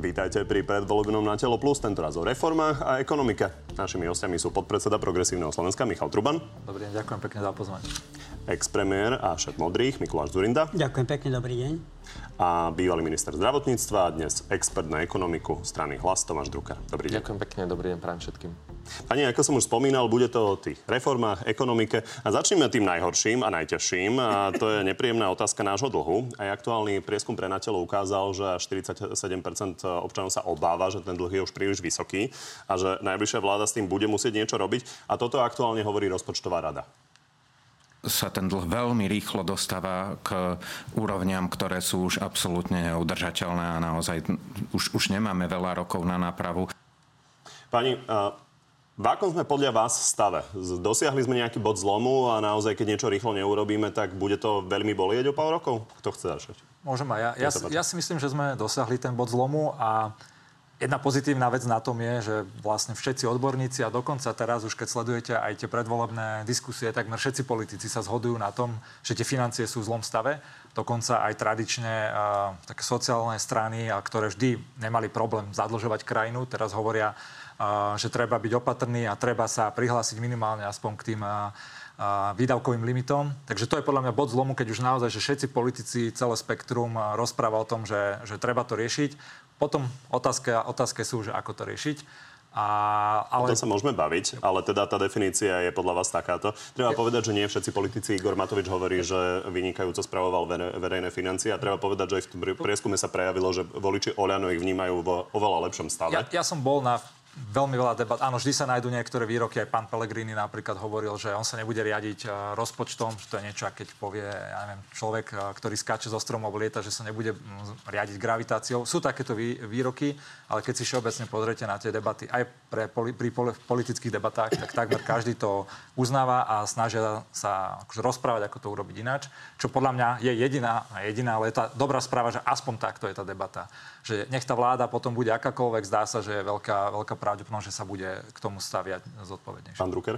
Vítajte pri predvolebnom na Telo Plus, tentoraz o reformách a ekonomike. Našimi hostiami sú podpredseda Progresívneho Slovenska Michal Truban. Dobrý deň, ďakujem pekne za pozvanie. Ex-premiér a šéf Modrých Mikuláš Zurinda. Ďakujem pekne, dobrý deň. A bývalý minister zdravotníctva a dnes expert na ekonomiku strany Hlas Tomáš Drucker. Dobrý deň. Ďakujem pekne, dobrý deň prajem všetkým. Pani, ako som už spomínal, bude to o tých reformách, ekonomike. A začneme tým najhorším a najťažším. A to je nepríjemná otázka nášho dlhu. Aj aktuálny prieskum pre nateľov ukázal, že až 47% občanov sa obáva, že ten dlh je už príliš vysoký a že najbližšia vláda s tým bude musieť niečo robiť. A toto aktuálne hovorí rozpočtová rada sa ten dlh veľmi rýchlo dostáva k úrovňam, ktoré sú už absolútne neudržateľné a naozaj už, už nemáme veľa rokov na nápravu. Pani, v akom sme podľa vás stave? Dosiahli sme nejaký bod zlomu a naozaj, keď niečo rýchlo neurobíme, tak bude to veľmi bolieť o pár rokov? Kto chce začať? Môžem aj ja. Ja, ja si myslím, že sme dosiahli ten bod zlomu a jedna pozitívna vec na tom je, že vlastne všetci odborníci a dokonca teraz už keď sledujete aj tie predvolebné diskusie, takmer všetci politici sa zhodujú na tom, že tie financie sú v zlom stave. Dokonca aj tradične uh, také sociálne strany, a ktoré vždy nemali problém zadlžovať krajinu, teraz hovoria, že treba byť opatrný a treba sa prihlásiť minimálne aspoň k tým výdavkovým limitom. Takže to je podľa mňa bod zlomu, keď už naozaj, že všetci politici, celé spektrum rozpráva o tom, že, že treba to riešiť. Potom otázka, otázka sú, že ako to riešiť. A, ale... O tom sa môžeme baviť, ale teda tá definícia je podľa vás takáto. Treba povedať, že nie všetci politici, Igor Matovič hovorí, že vynikajúco spravoval verejné financie a treba povedať, že aj v prieskume sa prejavilo, že voliči Oľano ich vnímajú vo oveľa lepšom stave. Ja, ja som bol na veľmi veľa debat. Áno, vždy sa nájdú niektoré výroky. Aj pán Pellegrini napríklad hovoril, že on sa nebude riadiť uh, rozpočtom. To je niečo, keď povie, ja neviem, človek, uh, ktorý skáče zo stromov lieta, že sa nebude riadiť gravitáciou. Sú takéto vý, výroky, ale keď si všeobecne pozriete na tie debaty, aj pre pri poli, politických debatách, tak takmer každý to uznáva a snažia sa akože rozprávať, ako to urobiť ináč. Čo podľa mňa je jediná, jediná, ale je tá dobrá správa, že aspoň takto je tá debata. Že nech tá vláda potom bude akákoľvek, zdá sa, že je veľká, veľká pravdepodobnosť, že sa bude k tomu staviať zodpovednejšie. Pán Drucker?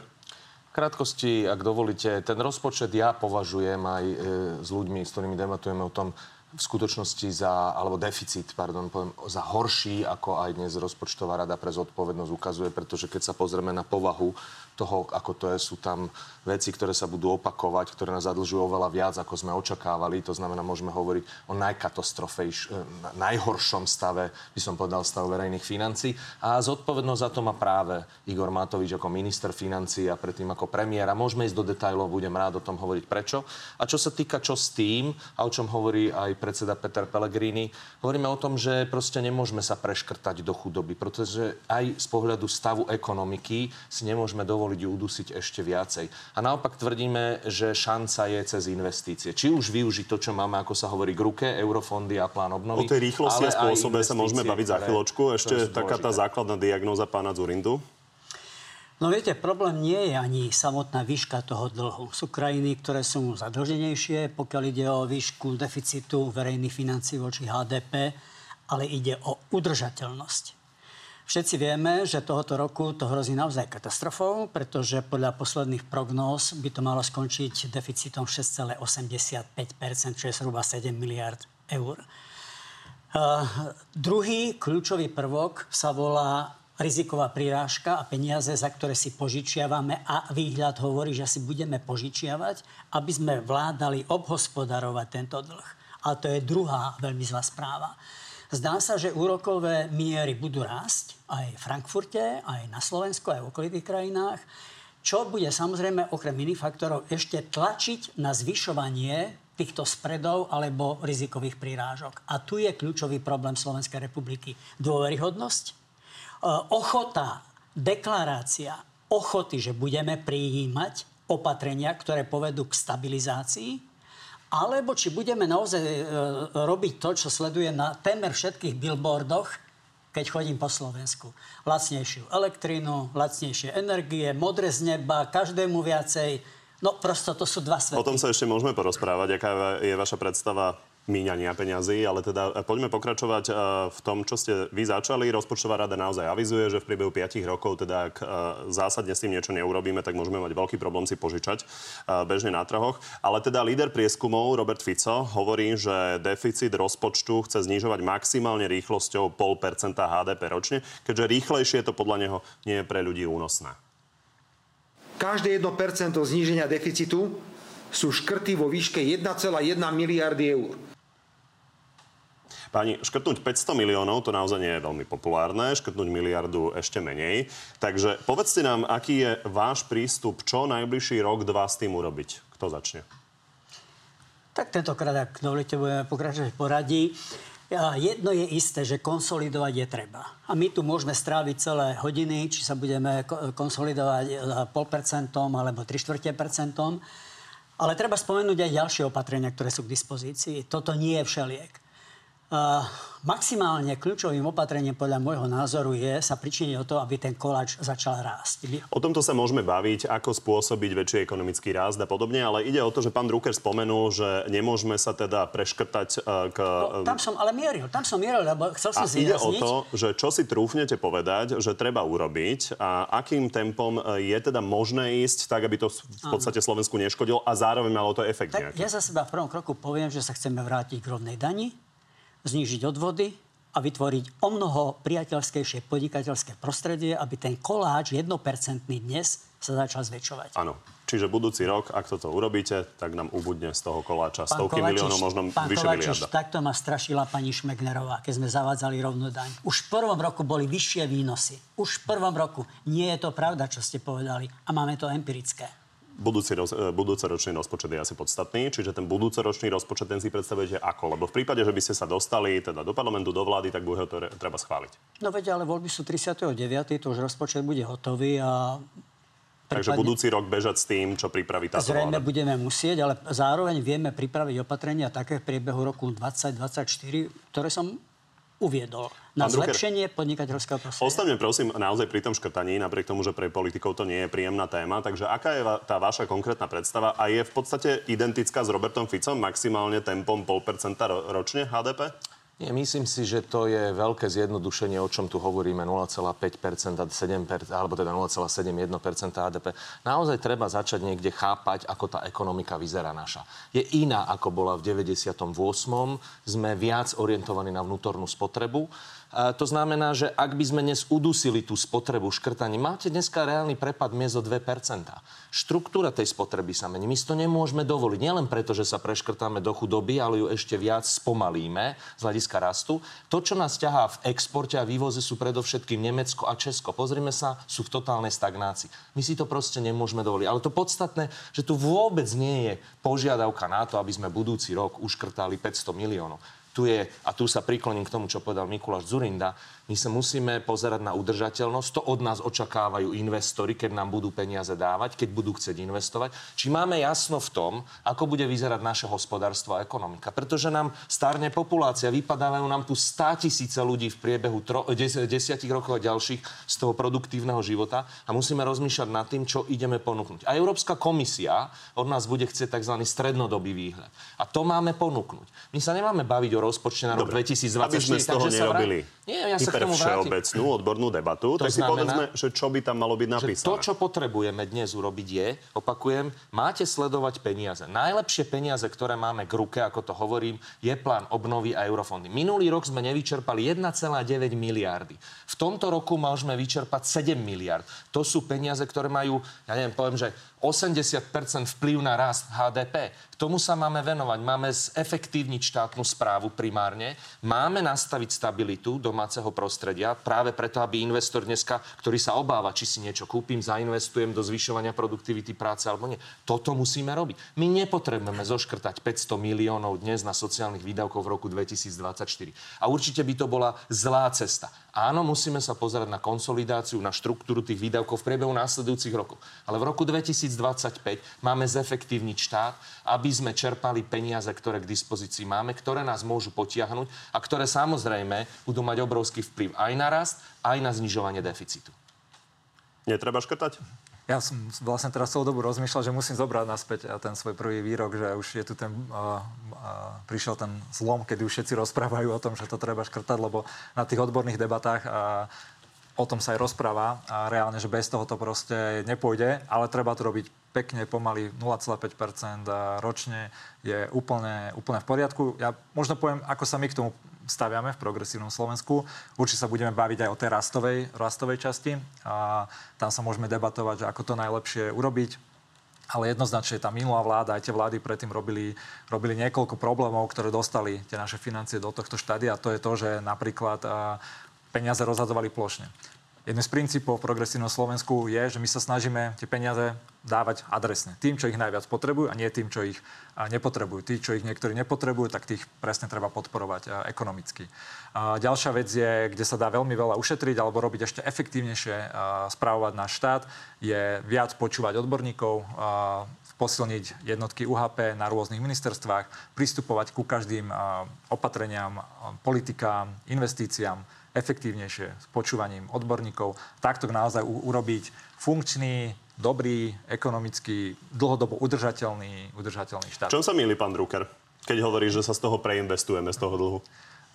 V krátkosti, ak dovolíte, ten rozpočet ja považujem aj e, s ľuďmi, s ktorými debatujeme o tom, v skutočnosti za, alebo deficit, pardon, poviem, za horší, ako aj dnes rozpočtová rada pre zodpovednosť ukazuje, pretože keď sa pozrieme na povahu toho, ako to je, sú tam veci, ktoré sa budú opakovať, ktoré nás zadlžujú oveľa viac, ako sme očakávali. To znamená, môžeme hovoriť o najkatastrofejš, e, najhoršom stave, by som povedal, stavu verejných financí. A zodpovednosť za to má práve Igor Matovič ako minister financí a predtým ako premiér. A môžeme ísť do detajlov, budem rád o tom hovoriť prečo. A čo sa týka čo s tým, a o čom hovorí aj predseda Peter Pellegrini, hovoríme o tom, že proste nemôžeme sa preškrtať do chudoby, pretože aj z pohľadu stavu ekonomiky si nemôžeme dovoliť dovoliť ju udusiť ešte viacej. A naopak tvrdíme, že šanca je cez investície. Či už využiť to, čo máme, ako sa hovorí, k ruke, eurofondy a plán obnovy. O tej rýchlosti a spôsobe sa môžeme baviť za chvíľočku. Ešte taká tá základná diagnóza pána Zurindu. No viete, problém nie je ani samotná výška toho dlhu. Sú krajiny, ktoré sú zadlženejšie, pokiaľ ide o výšku deficitu verejných financí voči HDP, ale ide o udržateľnosť. Všetci vieme, že tohoto roku to hrozí naozaj katastrofou, pretože podľa posledných prognóz by to malo skončiť deficitom 6,85%, čo je zhruba 7 miliard eur. Uh, druhý kľúčový prvok sa volá riziková prirážka a peniaze, za ktoré si požičiavame a výhľad hovorí, že si budeme požičiavať, aby sme vládali obhospodarovať tento dlh. A to je druhá veľmi zlá správa. Zdá sa, že úrokové miery budú rásť aj v Frankfurte, aj na Slovensku, aj v okolitých krajinách, čo bude samozrejme okrem iných faktorov ešte tlačiť na zvyšovanie týchto spredov alebo rizikových prírážok. A tu je kľúčový problém Slovenskej republiky. Dôveryhodnosť, e, ochota, deklarácia ochoty, že budeme prijímať opatrenia, ktoré povedú k stabilizácii alebo či budeme naozaj e, robiť to, čo sleduje na témer všetkých billboardoch, keď chodím po Slovensku. Lacnejšiu elektrínu, lacnejšie energie, modré z neba, každému viacej. No prosto to sú dva svety. O tom sa ešte môžeme porozprávať. Aká je vaša predstava míňania peňazí, ale teda e, poďme pokračovať e, v tom, čo ste vy začali. Rozpočtová rada naozaj avizuje, že v priebehu 5 rokov, teda ak e, zásadne s tým niečo neurobíme, tak môžeme mať veľký problém si požičať bežne na trhoch. Ale teda líder prieskumov Robert Fico hovorí, že deficit rozpočtu chce znižovať maximálne rýchlosťou 0,5% HDP ročne, keďže rýchlejšie to podľa neho nie je pre ľudí únosné. Každé 1% zníženia deficitu sú škrty vo výške 1,1 miliardy eur. Pani, škrtnúť 500 miliónov, to naozaj nie je veľmi populárne, škrtnúť miliardu ešte menej. Takže povedzte nám, aký je váš prístup, čo najbližší rok, dva s tým urobiť? Kto začne? Tak tentokrát, ak dovolíte, budeme pokračovať v poradí. Jedno je isté, že konsolidovať je treba. A my tu môžeme stráviť celé hodiny, či sa budeme konsolidovať pol percentom alebo 3 štvrte percentom. Ale treba spomenúť aj ďalšie opatrenia, ktoré sú k dispozícii. Toto nie je všeliek. Uh, maximálne kľúčovým opatrením podľa môjho názoru je sa pričiniť o to, aby ten koláč začal rásť. O tomto sa môžeme baviť, ako spôsobiť väčší ekonomický rast a podobne, ale ide o to, že pán Drucker spomenul, že nemôžeme sa teda preškrtať uh, k... No, tam som ale mieril, tam som mieril, lebo chcel som si ide o to, že čo si trúfnete povedať, že treba urobiť a akým tempom je teda možné ísť tak, aby to v podstate Slovensku neškodilo a zároveň malo to efekt tak Ja za seba v prvom kroku poviem, že sa chceme vrátiť k rovnej dani, znížiť odvody a vytvoriť o mnoho priateľskejšie podnikateľské prostredie, aby ten koláč jednopercentný dnes sa začal zväčšovať. Áno. Čiže budúci rok, ak toto urobíte, tak nám ubudne z toho koláča pán stovky Kovačiš, miliónov, možno pán vyše Kovačiš, miliarda. takto ma strašila pani Šmegnerová, keď sme zavádzali rovnú daň. Už v prvom roku boli vyššie výnosy. Už v prvom roku. Nie je to pravda, čo ste povedali. A máme to empirické budúci, roz, e, budúcoročný rozpočet je asi podstatný, čiže ten budúcoročný rozpočet ten si predstavujete ako? Lebo v prípade, že by ste sa dostali teda do parlamentu, do vlády, tak bude ho to re, treba schváliť. No veď, ale voľby sú 39. to už rozpočet bude hotový a Takže budúci rok bežať s tým, čo pripraví táto Zrejme vláda. budeme musieť, ale zároveň vieme pripraviť opatrenia také v priebehu roku 2024, ktoré som uviedol na Pán zlepšenie Drucker, podnikateľského prostredia. Ostavme prosím naozaj pri tom škrtaní, napriek tomu, že pre politikov to nie je príjemná téma. Takže aká je tá vaša konkrétna predstava a je v podstate identická s Robertom Ficom maximálne tempom 0,5% ročne HDP? Nie, myslím si, že to je veľké zjednodušenie, o čom tu hovoríme, 0,5% a 7%, alebo teda 0,71% HDP. Naozaj treba začať niekde chápať, ako tá ekonomika vyzerá naša. Je iná, ako bola v 98. Sme viac orientovaní na vnútornú spotrebu to znamená, že ak by sme dnes udusili tú spotrebu škrtaní, máte dneska reálny prepad miest o 2%. Štruktúra tej spotreby sa mení. My si to nemôžeme dovoliť. Nielen preto, že sa preškrtáme do chudoby, ale ju ešte viac spomalíme z hľadiska rastu. To, čo nás ťahá v exporte a vývoze, sú predovšetkým Nemecko a Česko. Pozrime sa, sú v totálnej stagnácii. My si to proste nemôžeme dovoliť. Ale to podstatné, že tu vôbec nie je požiadavka na to, aby sme budúci rok uškrtali 500 miliónov tu je, a tu sa prikloním k tomu, čo povedal Mikuláš Zurinda, my sa musíme pozerať na udržateľnosť. To od nás očakávajú investori, keď nám budú peniaze dávať, keď budú chcieť investovať. Či máme jasno v tom, ako bude vyzerať naše hospodárstvo a ekonomika. Pretože nám starne populácia, vypadávajú nám tu 100 tisíce ľudí v priebehu tro, des, desiatich rokov a ďalších z toho produktívneho života a musíme rozmýšľať nad tým, čo ideme ponúknuť. A Európska komisia od nás bude chcieť tzv. strednodobý výhľad. A to máme ponúknuť. My sa nemáme baviť o rozpočte na rok Dobre, 2024. Aby sme z toho nerobili. Nie, ja sa pre všeobecnú odbornú debatu, to tak znamená, si povedzme, že čo by tam malo byť napísané. to, čo potrebujeme dnes urobiť je, opakujem, máte sledovať peniaze. Najlepšie peniaze, ktoré máme k ruke, ako to hovorím, je plán obnovy a eurofondy. Minulý rok sme nevyčerpali 1,9 miliardy. V tomto roku môžeme vyčerpať 7 miliard. To sú peniaze, ktoré majú, ja neviem, poviem, že 80% vplyv na rast HDP. K tomu sa máme venovať. Máme zefektívniť štátnu správu primárne. Máme nastaviť stabilitu domáceho prostredia práve preto, aby investor dneska, ktorý sa obáva, či si niečo kúpim, zainvestujem do zvyšovania produktivity práce alebo nie. Toto musíme robiť. My nepotrebujeme zoškrtať 500 miliónov dnes na sociálnych výdavkoch v roku 2024. A určite by to bola zlá cesta. Áno, musíme sa pozerať na konsolidáciu, na štruktúru tých výdavkov v priebehu následujúcich rokov. Ale v roku 2025 máme zefektívniť štát, aby sme čerpali peniaze, ktoré k dispozícii máme, ktoré nás môžu potiahnuť a ktoré samozrejme budú mať obrovský vplyv aj na rast, aj na znižovanie deficitu. Netreba škrtať? Ja som vlastne teraz celú dobu rozmýšľal, že musím zobrať naspäť ten svoj prvý výrok, že už je tu ten, uh, uh, prišiel ten zlom, kedy už všetci rozprávajú o tom, že to treba škrtať, lebo na tých odborných debatách uh, o tom sa aj rozpráva a reálne, že bez toho to proste nepôjde, ale treba to robiť pekne, pomaly 0,5% ročne je úplne, úplne v poriadku. Ja možno poviem, ako sa my k tomu staviame v progresívnom Slovensku. Určite sa budeme baviť aj o tej rastovej, rastovej časti. A tam sa môžeme debatovať, ako to najlepšie urobiť. Ale jednoznačne tá minulá vláda, aj tie vlády predtým robili, robili niekoľko problémov, ktoré dostali tie naše financie do tohto štádia. A to je to, že napríklad peniaze rozhadzovali plošne. Jeden z princípov v progresívnom Slovensku je, že my sa snažíme tie peniaze dávať adresne. Tým, čo ich najviac potrebujú a nie tým, čo ich nepotrebujú. Tí, čo ich niektorí nepotrebujú, tak tých presne treba podporovať ekonomicky. Ďalšia vec je, kde sa dá veľmi veľa ušetriť alebo robiť ešte efektívnejšie správovať náš štát, je viac počúvať odborníkov, posilniť jednotky UHP na rôznych ministerstvách, pristupovať ku každým opatreniam, politikám, investíciám, efektívnejšie s počúvaním odborníkov, takto naozaj u- urobiť funkčný, dobrý, ekonomicky, dlhodobo udržateľný, udržateľný štát. Čom sa milí pán Drucker, keď hovorí, že sa z toho preinvestujeme, z toho dlhu?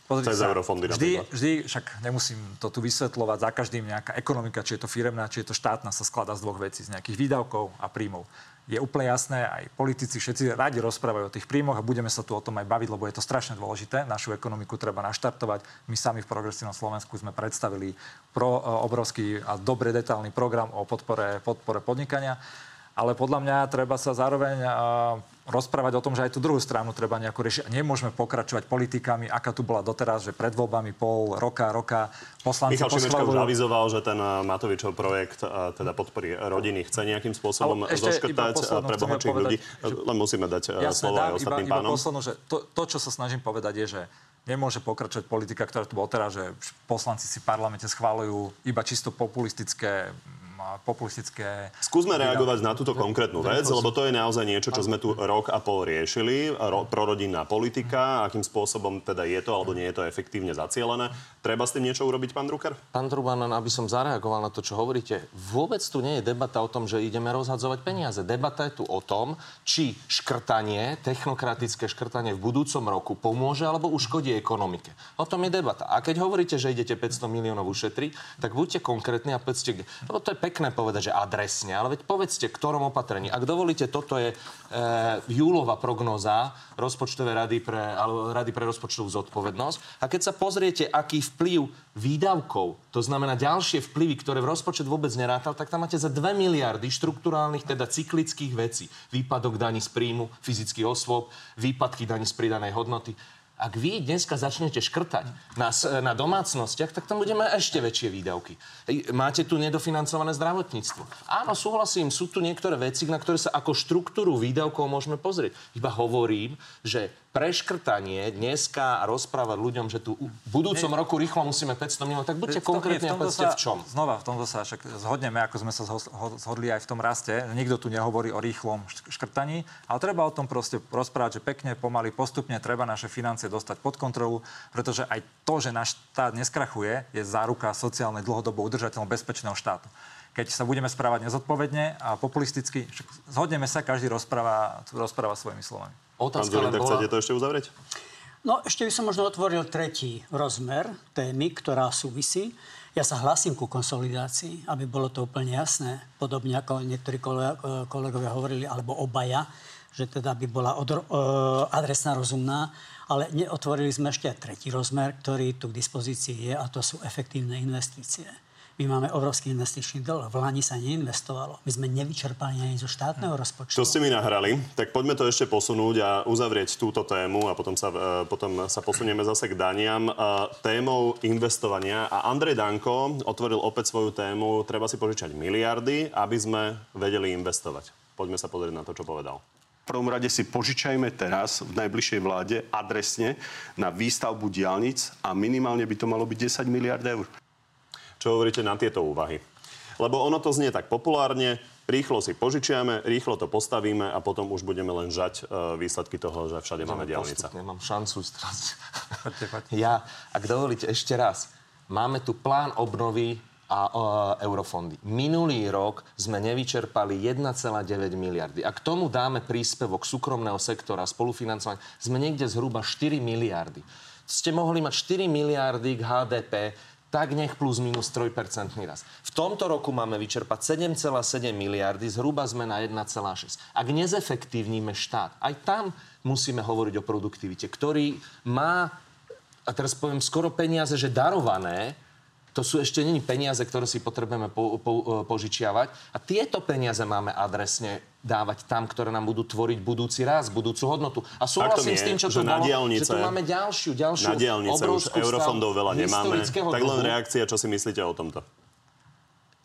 Pozrite sa, vždy, vždy, však nemusím to tu vysvetľovať, za každým nejaká ekonomika, či je to firemná, či je to štátna, sa skladá z dvoch vecí, z nejakých výdavkov a príjmov je úplne jasné, aj politici všetci radi rozprávajú o tých príjmoch a budeme sa tu o tom aj baviť, lebo je to strašne dôležité. Našu ekonomiku treba naštartovať. My sami v Progresívnom Slovensku sme predstavili pro, e, obrovský a dobre detailný program o podpore, podpore podnikania ale podľa mňa treba sa zároveň rozprávať o tom, že aj tú druhú stranu treba nejako riešiť. Nemôžeme pokračovať politikami, aká tu bola doteraz, že pred voľbami pol roka, roka poslanci Michal Šimečka už avizoval, že ten Matovičov projekt teda podpory rodiny chce nejakým spôsobom zoškrtať pre bohatších ľudí. Že... Len musíme dať jasné, slovo aj ostatným iba, pánom. Iba poslednú, že to, to, čo sa snažím povedať, je, že nemôže pokračovať politika, ktorá tu bola teraz, že poslanci si v parlamente schválujú iba čisto populistické populistické... Skúsme reagovať na túto konkrétnu vec, lebo to je naozaj niečo, čo sme tu rok a pol riešili. Ro, prorodinná politika, akým spôsobom teda je to alebo nie je to efektívne zacielené. Treba s tým niečo urobiť, pán Drucker? Pán Truban, aby som zareagoval na to, čo hovoríte. Vôbec tu nie je debata o tom, že ideme rozhadzovať peniaze. Debata je tu o tom, či škrtanie, technokratické škrtanie v budúcom roku pomôže alebo uškodí ekonomike. O tom je debata. A keď hovoríte, že idete 500 miliónov ušetriť, tak buďte konkrétni a povedzte, lebo to je pek pekné povedať, že adresne, ale veď povedzte, ktorom opatrení. Ak dovolíte, toto je e, júlová prognoza rozpočtovej rady pre, alebo rady pre rozpočtovú zodpovednosť. A keď sa pozriete, aký vplyv výdavkov, to znamená ďalšie vplyvy, ktoré v rozpočet vôbec nerátal, tak tam máte za 2 miliardy štruktúrálnych, teda cyklických vecí. Výpadok daní z príjmu fyzických osôb, výpadky daní z pridanej hodnoty. Ak vy dneska začnete škrtať na, na domácnostiach, tak tam budeme ešte väčšie výdavky. Máte tu nedofinancované zdravotníctvo. Áno, súhlasím, sú tu niektoré veci, na ktoré sa ako štruktúru výdavkov môžeme pozrieť. Iba hovorím, že preškrtanie dneska a rozprávať ľuďom, že tu v budúcom Nie. roku rýchlo musíme 500 miliónov, tak buďte konkrétni a povedzte v čom. Znova, v tomto sa však zhodneme, ako sme sa zhodli aj v tom raste. Nikto tu nehovorí o rýchlom škrtaní, ale treba o tom proste rozprávať, že pekne, pomaly, postupne treba naše financie dostať pod kontrolu, pretože aj to, že náš štát neskrachuje, je záruka sociálnej dlhodobo udržateľného bezpečného štátu keď sa budeme správať nezodpovedne a populisticky, zhodneme sa, každý rozpráva, rozpráva svojimi slovami. Otázka Pán Zurinda, bola... chcete to ešte uzavrieť? No, ešte by som možno otvoril tretí rozmer témy, ktorá súvisí. Ja sa hlasím ku konsolidácii, aby bolo to úplne jasné, podobne ako niektorí kolegovia hovorili, alebo obaja, že teda by bola odro- e, adresná rozumná, ale neotvorili sme ešte tretí rozmer, ktorý tu k dispozícii je a to sú efektívne investície. My máme obrovský investičný dlh. V Lani sa neinvestovalo. My sme nevyčerpali ani zo štátneho rozpočtu. To ste mi nahrali. Tak poďme to ešte posunúť a uzavrieť túto tému a potom sa, e, potom sa posunieme zase k daniam. E, témou investovania. A Andrej Danko otvoril opäť svoju tému. Treba si požičať miliardy, aby sme vedeli investovať. Poďme sa pozrieť na to, čo povedal. Prvom rade si požičajme teraz v najbližšej vláde adresne na výstavbu diálnic a minimálne by to malo byť 10 miliard eur. Čo hovoríte na tieto úvahy? Lebo ono to znie tak populárne, rýchlo si požičiame, rýchlo to postavíme a potom už budeme len žať uh, výsledky toho, že všade máme diálnica. Nemám šancu teraz. ja, ak dovolíte ešte raz, máme tu plán obnovy a eurofondy. Minulý rok sme nevyčerpali 1,9 miliardy. A k tomu dáme príspevok súkromného sektora, spolufinancovania, sme niekde zhruba 4 miliardy. Ste mohli mať 4 miliardy k HDP, tak nech plus minus 3% rast. V tomto roku máme vyčerpať 7,7 miliardy, zhruba sme na 1,6. Ak nezefektívnime štát, aj tam musíme hovoriť o produktivite, ktorý má, a teraz poviem skoro peniaze, že darované, to sú ešte není peniaze, ktoré si potrebujeme po, po, požičiavať. A tieto peniaze máme adresne dávať tam, ktoré nám budú tvoriť budúci raz, budúcu hodnotu. A súhlasím s tým, čo tu bolo, diálnice, že tu máme ďalšiu, ďalšiu Na diálnice už eurofondov veľa nemáme. Tak len reakcia, čo si myslíte o tomto?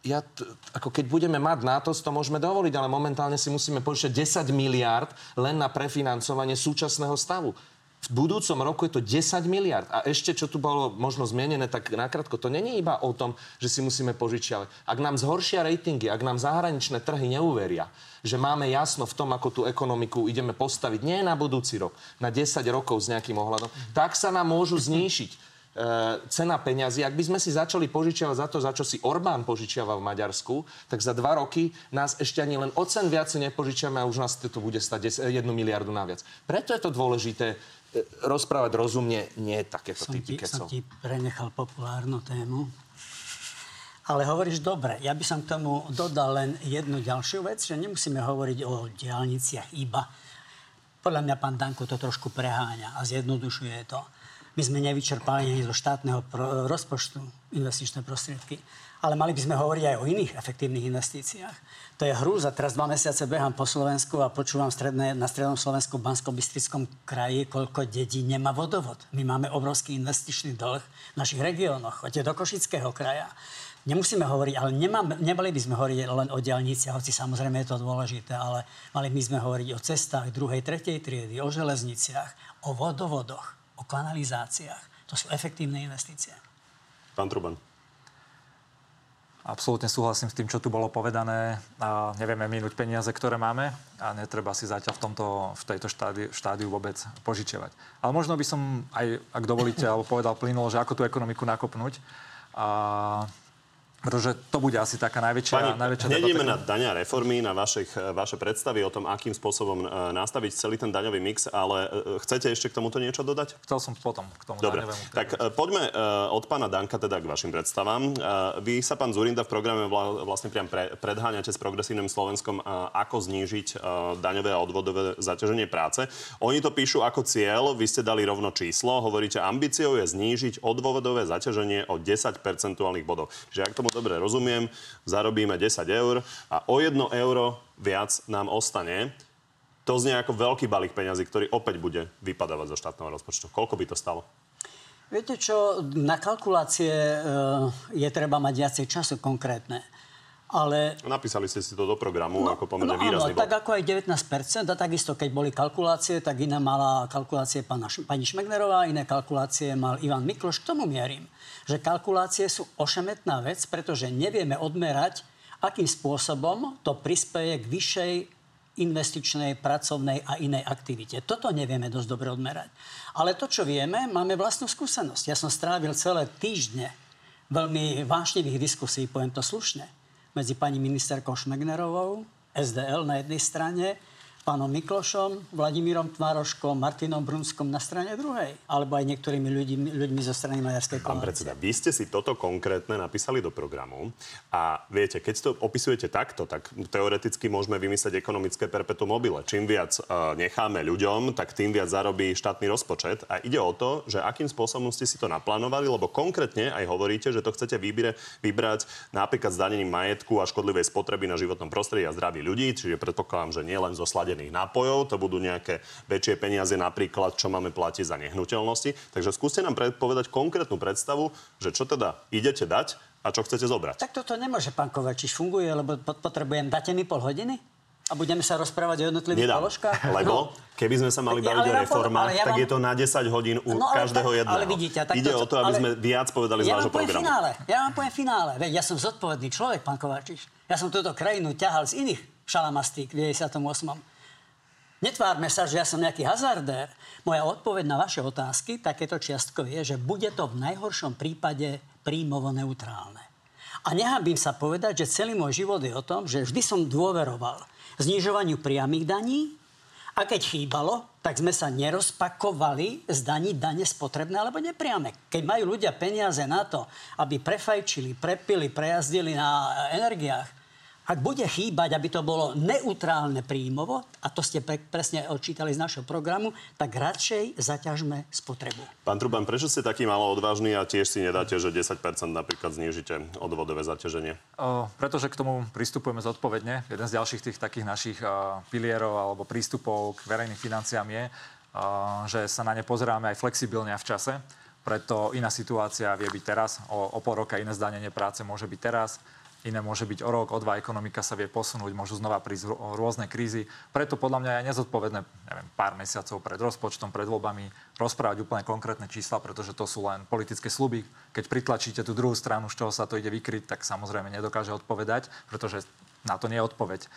ja, t- ako keď budeme mať na to, to môžeme dovoliť, ale momentálne si musíme požičať 10 miliard len na prefinancovanie súčasného stavu. V budúcom roku je to 10 miliard. A ešte, čo tu bolo možno zmienené, tak nakrátko, to není iba o tom, že si musíme požičiavať. Ak nám zhoršia ratingy, ak nám zahraničné trhy neuveria, že máme jasno v tom, ako tú ekonomiku ideme postaviť, nie na budúci rok, na 10 rokov s nejakým ohľadom, tak sa nám môžu znížiť E, cena peňazí. Ak by sme si začali požičiavať za to, za čo si Orbán požičiava v Maďarsku, tak za dva roky nás ešte ani len o cen viac nepožičiame a už nás to bude stať 1 miliardu naviac. Preto je to dôležité rozprávať rozumne, nie takéto som typy kecov. Som ti prenechal populárnu tému. Ale hovoríš dobre. Ja by som k tomu dodal len jednu ďalšiu vec, že nemusíme hovoriť o diálniciach iba. Podľa mňa pán Danko to trošku preháňa a zjednodušuje to my sme nevyčerpali ani zo štátneho pro, rozpočtu investičné prostriedky. Ale mali by sme hovoriť aj o iných efektívnych investíciách. To je hrúza. Teraz dva mesiace behám po Slovensku a počúvam stredné, na strednom Slovensku, v bansko kraji, koľko dedí nemá vodovod. My máme obrovský investičný dlh v našich regiónoch. Choďte do Košického kraja. Nemusíme hovoriť, ale nemám, nemali by sme hovoriť len o diálniciach, hoci samozrejme je to dôležité, ale mali by sme hovoriť o cestách druhej, tretej triedy, o železniciach, o vodovodoch o kanalizáciách. To sú efektívne investície. Pán Truban. Absolútne súhlasím s tým, čo tu bolo povedané. A nevieme minúť peniaze, ktoré máme a netreba si zatiaľ v, tomto, v tejto štádiu, štádiu vôbec požičiavať. Ale možno by som aj, ak dovolíte, alebo povedal plynulo, že ako tú ekonomiku nakopnúť. A pretože to bude asi taká najväčšia, Pani, najväčšia hneď ideme na dania reformy, na vašich, vaše predstavy o tom, akým spôsobom uh, nastaviť celý ten daňový mix, ale uh, chcete ešte k tomuto niečo dodať? Chcel som potom k tomu Dobre, tak uh, poďme od pána Danka teda k vašim predstavám. Vy sa, pán Zurinda, v programe vla, vlastne priam pre, predháňate s progresívnym Slovenskom, ako znížiť daňové a odvodové zaťaženie práce. Oni to píšu ako cieľ, vy ste dali rovno číslo, hovoríte, ambíciou je znížiť odvodové zaťaženie o 10 percentuálnych bodov. Čiže ak tomu dobre rozumiem, zarobíme 10 eur a o 1 euro viac nám ostane. To znie ako veľký balík peňazí, ktorý opäť bude vypadávať zo štátneho rozpočtu. Koľko by to stalo? Viete čo, na kalkulácie e, je treba mať viacej času konkrétne. Ale... Napísali ste si to do programu no, ako pomerne no, výrazný áno, tak ako aj 19%, a takisto keď boli kalkulácie, tak iná mala kalkulácie pána, pani Šmegnerová, iné kalkulácie mal Ivan Mikloš. K tomu mierím, že kalkulácie sú ošemetná vec, pretože nevieme odmerať, akým spôsobom to prispieje k vyššej investičnej, pracovnej a inej aktivite. Toto nevieme dosť dobre odmerať. Ale to, čo vieme, máme vlastnú skúsenosť. Ja som strávil celé týždne veľmi vášnivých diskusí, poviem to slušne medzi pani ministerkou Šmegnerovou, SDL na jednej strane, pánom Miklošom, Vladimírom Tvároškom, Martinom Brunskom na strane druhej. Alebo aj niektorými ľuďmi, ľuďmi zo strany Maďarskej koalície. Pán predseda, vy ste si toto konkrétne napísali do programu a viete, keď to opisujete takto, tak teoreticky môžeme vymyslieť ekonomické perpetuum mobile. Čím viac uh, necháme ľuďom, tak tým viac zarobí štátny rozpočet. A ide o to, že akým spôsobom ste si to naplánovali, lebo konkrétne aj hovoríte, že to chcete vybire, vybrať napríklad zdanením majetku a škodlivej spotreby na životnom prostredí a zdraví ľudí, čiže predpokladám, že nie len zo sladených nápojov, to budú nejaké väčšie peniaze napríklad, čo máme platiť za nehnuteľnosti. Takže skúste nám povedať konkrétnu predstavu, že čo teda idete dať a čo chcete zobrať. Tak toto nemôže, pán Kovačiš, funguje, lebo potrebujem, dáte mi pol hodiny? A budeme sa rozprávať o jednotlivých Nedám, položkách? Lebo no. keby sme sa mali baviť o reformách, ja tak vám... je to na 10 hodín u no, každého tak, jedného. Ale vidíte, tak Ide to, o to, aby ale... sme viac povedali ja z vášho programu. Finále. Ja vám poviem finále. Veď ja som zodpovedný človek, pán Kovačiš. Ja som túto krajinu ťahal z iných šalamastík v 98. Netvárme sa, že ja som nejaký hazardér. Moja odpoveď na vaše otázky, takéto čiastko je, že bude to v najhoršom prípade príjmovo neutrálne. A nehambím sa povedať, že celý môj život je o tom, že vždy som dôveroval znižovaniu priamých daní a keď chýbalo, tak sme sa nerozpakovali zdaniť dane spotrebné alebo nepriame. Keď majú ľudia peniaze na to, aby prefajčili, prepili, prejazdili na energiách, ak bude chýbať, aby to bolo neutrálne príjmovo, a to ste pre, presne odčítali z našho programu, tak radšej zaťažme spotrebu. Pán Truban, prečo ste taký malo odvážny a tiež si nedáte, že 10% napríklad znížite odvodové zaťaženie? O, pretože k tomu pristupujeme zodpovedne. Jeden z ďalších tých takých našich uh, pilierov alebo prístupov k verejným financiám je, uh, že sa na ne pozeráme aj flexibilne a v čase. Preto iná situácia vie byť teraz, o, o pol roka iné zdanenie práce môže byť teraz iné môže byť o rok, o dva, ekonomika sa vie posunúť, môžu znova prísť rôzne krízy. Preto podľa mňa je nezodpovedné neviem, pár mesiacov pred rozpočtom, pred voľbami rozprávať úplne konkrétne čísla, pretože to sú len politické sluby. Keď pritlačíte tú druhú stranu, z čoho sa to ide vykryť, tak samozrejme nedokáže odpovedať, pretože na to nie je odpoveď,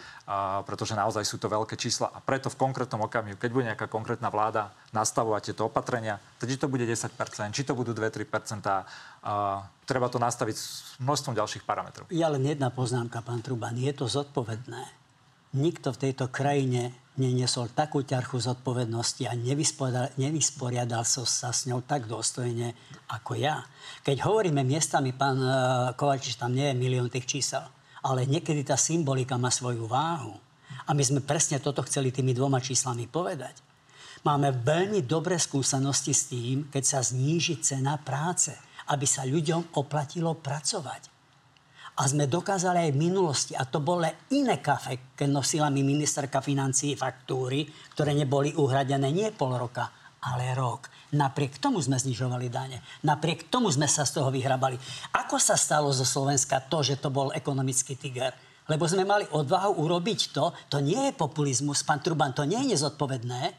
pretože naozaj sú to veľké čísla a preto v konkrétnom okamihu, keď bude nejaká konkrétna vláda nastavovať tieto opatrenia, či to bude 10%, či to budú 2-3%, a, treba to nastaviť s množstvom ďalších parametrov. Ja len jedna poznámka, pán Truban, je to zodpovedné. Nikto v tejto krajine neniesol takú ťarchu zodpovednosti a nevysporiadal, nevysporiadal sa s ňou tak dôstojne ako ja. Keď hovoríme miestami, pán e, Kovačič, tam nie je milión tých čísel ale niekedy tá symbolika má svoju váhu. A my sme presne toto chceli tými dvoma číslami povedať. Máme veľmi dobré skúsenosti s tým, keď sa zníži cena práce, aby sa ľuďom oplatilo pracovať. A sme dokázali aj v minulosti, a to bolo iné kafe, keď nosila mi ministerka financí faktúry, ktoré neboli uhradené nie pol roka, ale rok. Napriek tomu sme znižovali dane. Napriek tomu sme sa z toho vyhrabali. Ako sa stalo zo Slovenska to, že to bol ekonomický tiger? Lebo sme mali odvahu urobiť to. To nie je populizmus, pán Truban, to nie je nezodpovedné.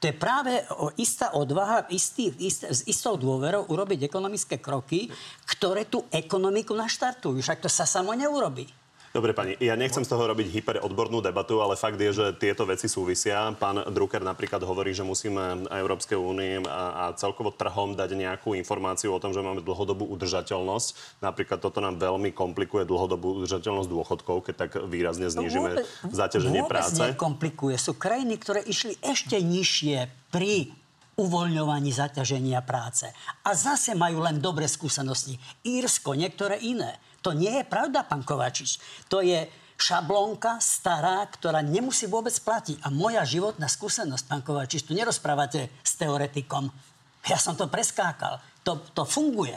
To je práve istá odvaha, istý, ist, s istou dôverou urobiť ekonomické kroky, ktoré tú ekonomiku naštartujú. Však to sa samo neurobí. Dobre, pani, ja nechcem z toho robiť hyperodbornú debatu, ale fakt je, že tieto veci súvisia. Pán Drucker napríklad hovorí, že musíme Európskej únii a, a celkovo trhom dať nejakú informáciu o tom, že máme dlhodobú udržateľnosť. Napríklad toto nám veľmi komplikuje dlhodobú udržateľnosť dôchodkov, keď tak výrazne znížime zaťaženie práce. Vôbec nekomplikuje. Sú krajiny, ktoré išli ešte nižšie pri uvoľňovaní zaťaženia práce. A zase majú len dobré skúsenosti. Írsko, niektoré iné. To nie je pravda, pán Kovačič. To je šablónka stará, ktorá nemusí vôbec platiť. A moja životná skúsenosť, pán Kovačič, tu nerozprávate s teoretikom. Ja som to preskákal. To, to funguje.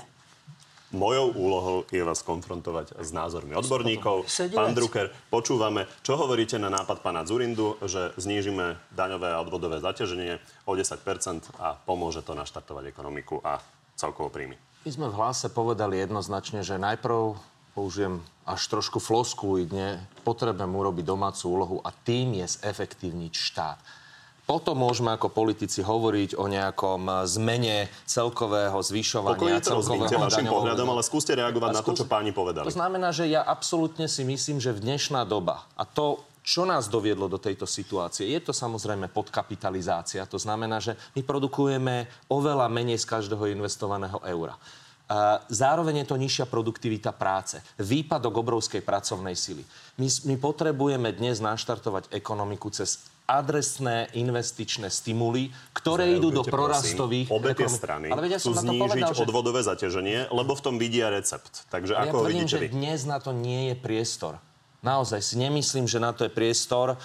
Mojou úlohou je vás konfrontovať s názormi odborníkov. Pán Drucker, počúvame, čo hovoríte na nápad pána Zurindu, že znížime daňové a odvodové zaťaženie o 10% a pomôže to naštartovať ekonomiku a celkovo príjmy. My sme v hlase povedali jednoznačne, že najprv použijem až trošku floskúidne, potrebujem urobiť domácu úlohu a tým je zefektívniť štát. Potom môžeme ako politici hovoriť o nejakom zmene celkového zvyšovania. Pokojne to vašim pohľadom, ale skúste reagovať skús... na to, čo páni povedali. To znamená, že ja absolútne si myslím, že v dnešná doba, a to čo nás doviedlo do tejto situácie? Je to samozrejme podkapitalizácia. To znamená, že my produkujeme oveľa menej z každého investovaného eura. Zároveň je to nižšia produktivita práce. Výpadok obrovskej pracovnej sily. My, my potrebujeme dnes naštartovať ekonomiku cez adresné investičné stimuly, ktoré Zajúbite, idú do prorastových... Prosím, obe tie strany Ale ja chcú znížiť povedal, že... odvodové zaťaženie, lebo v tom vidia recept. Takže ako ja tvrdím, vidíte že vy? dnes na to nie je priestor. Naozaj si nemyslím, že na to je priestor.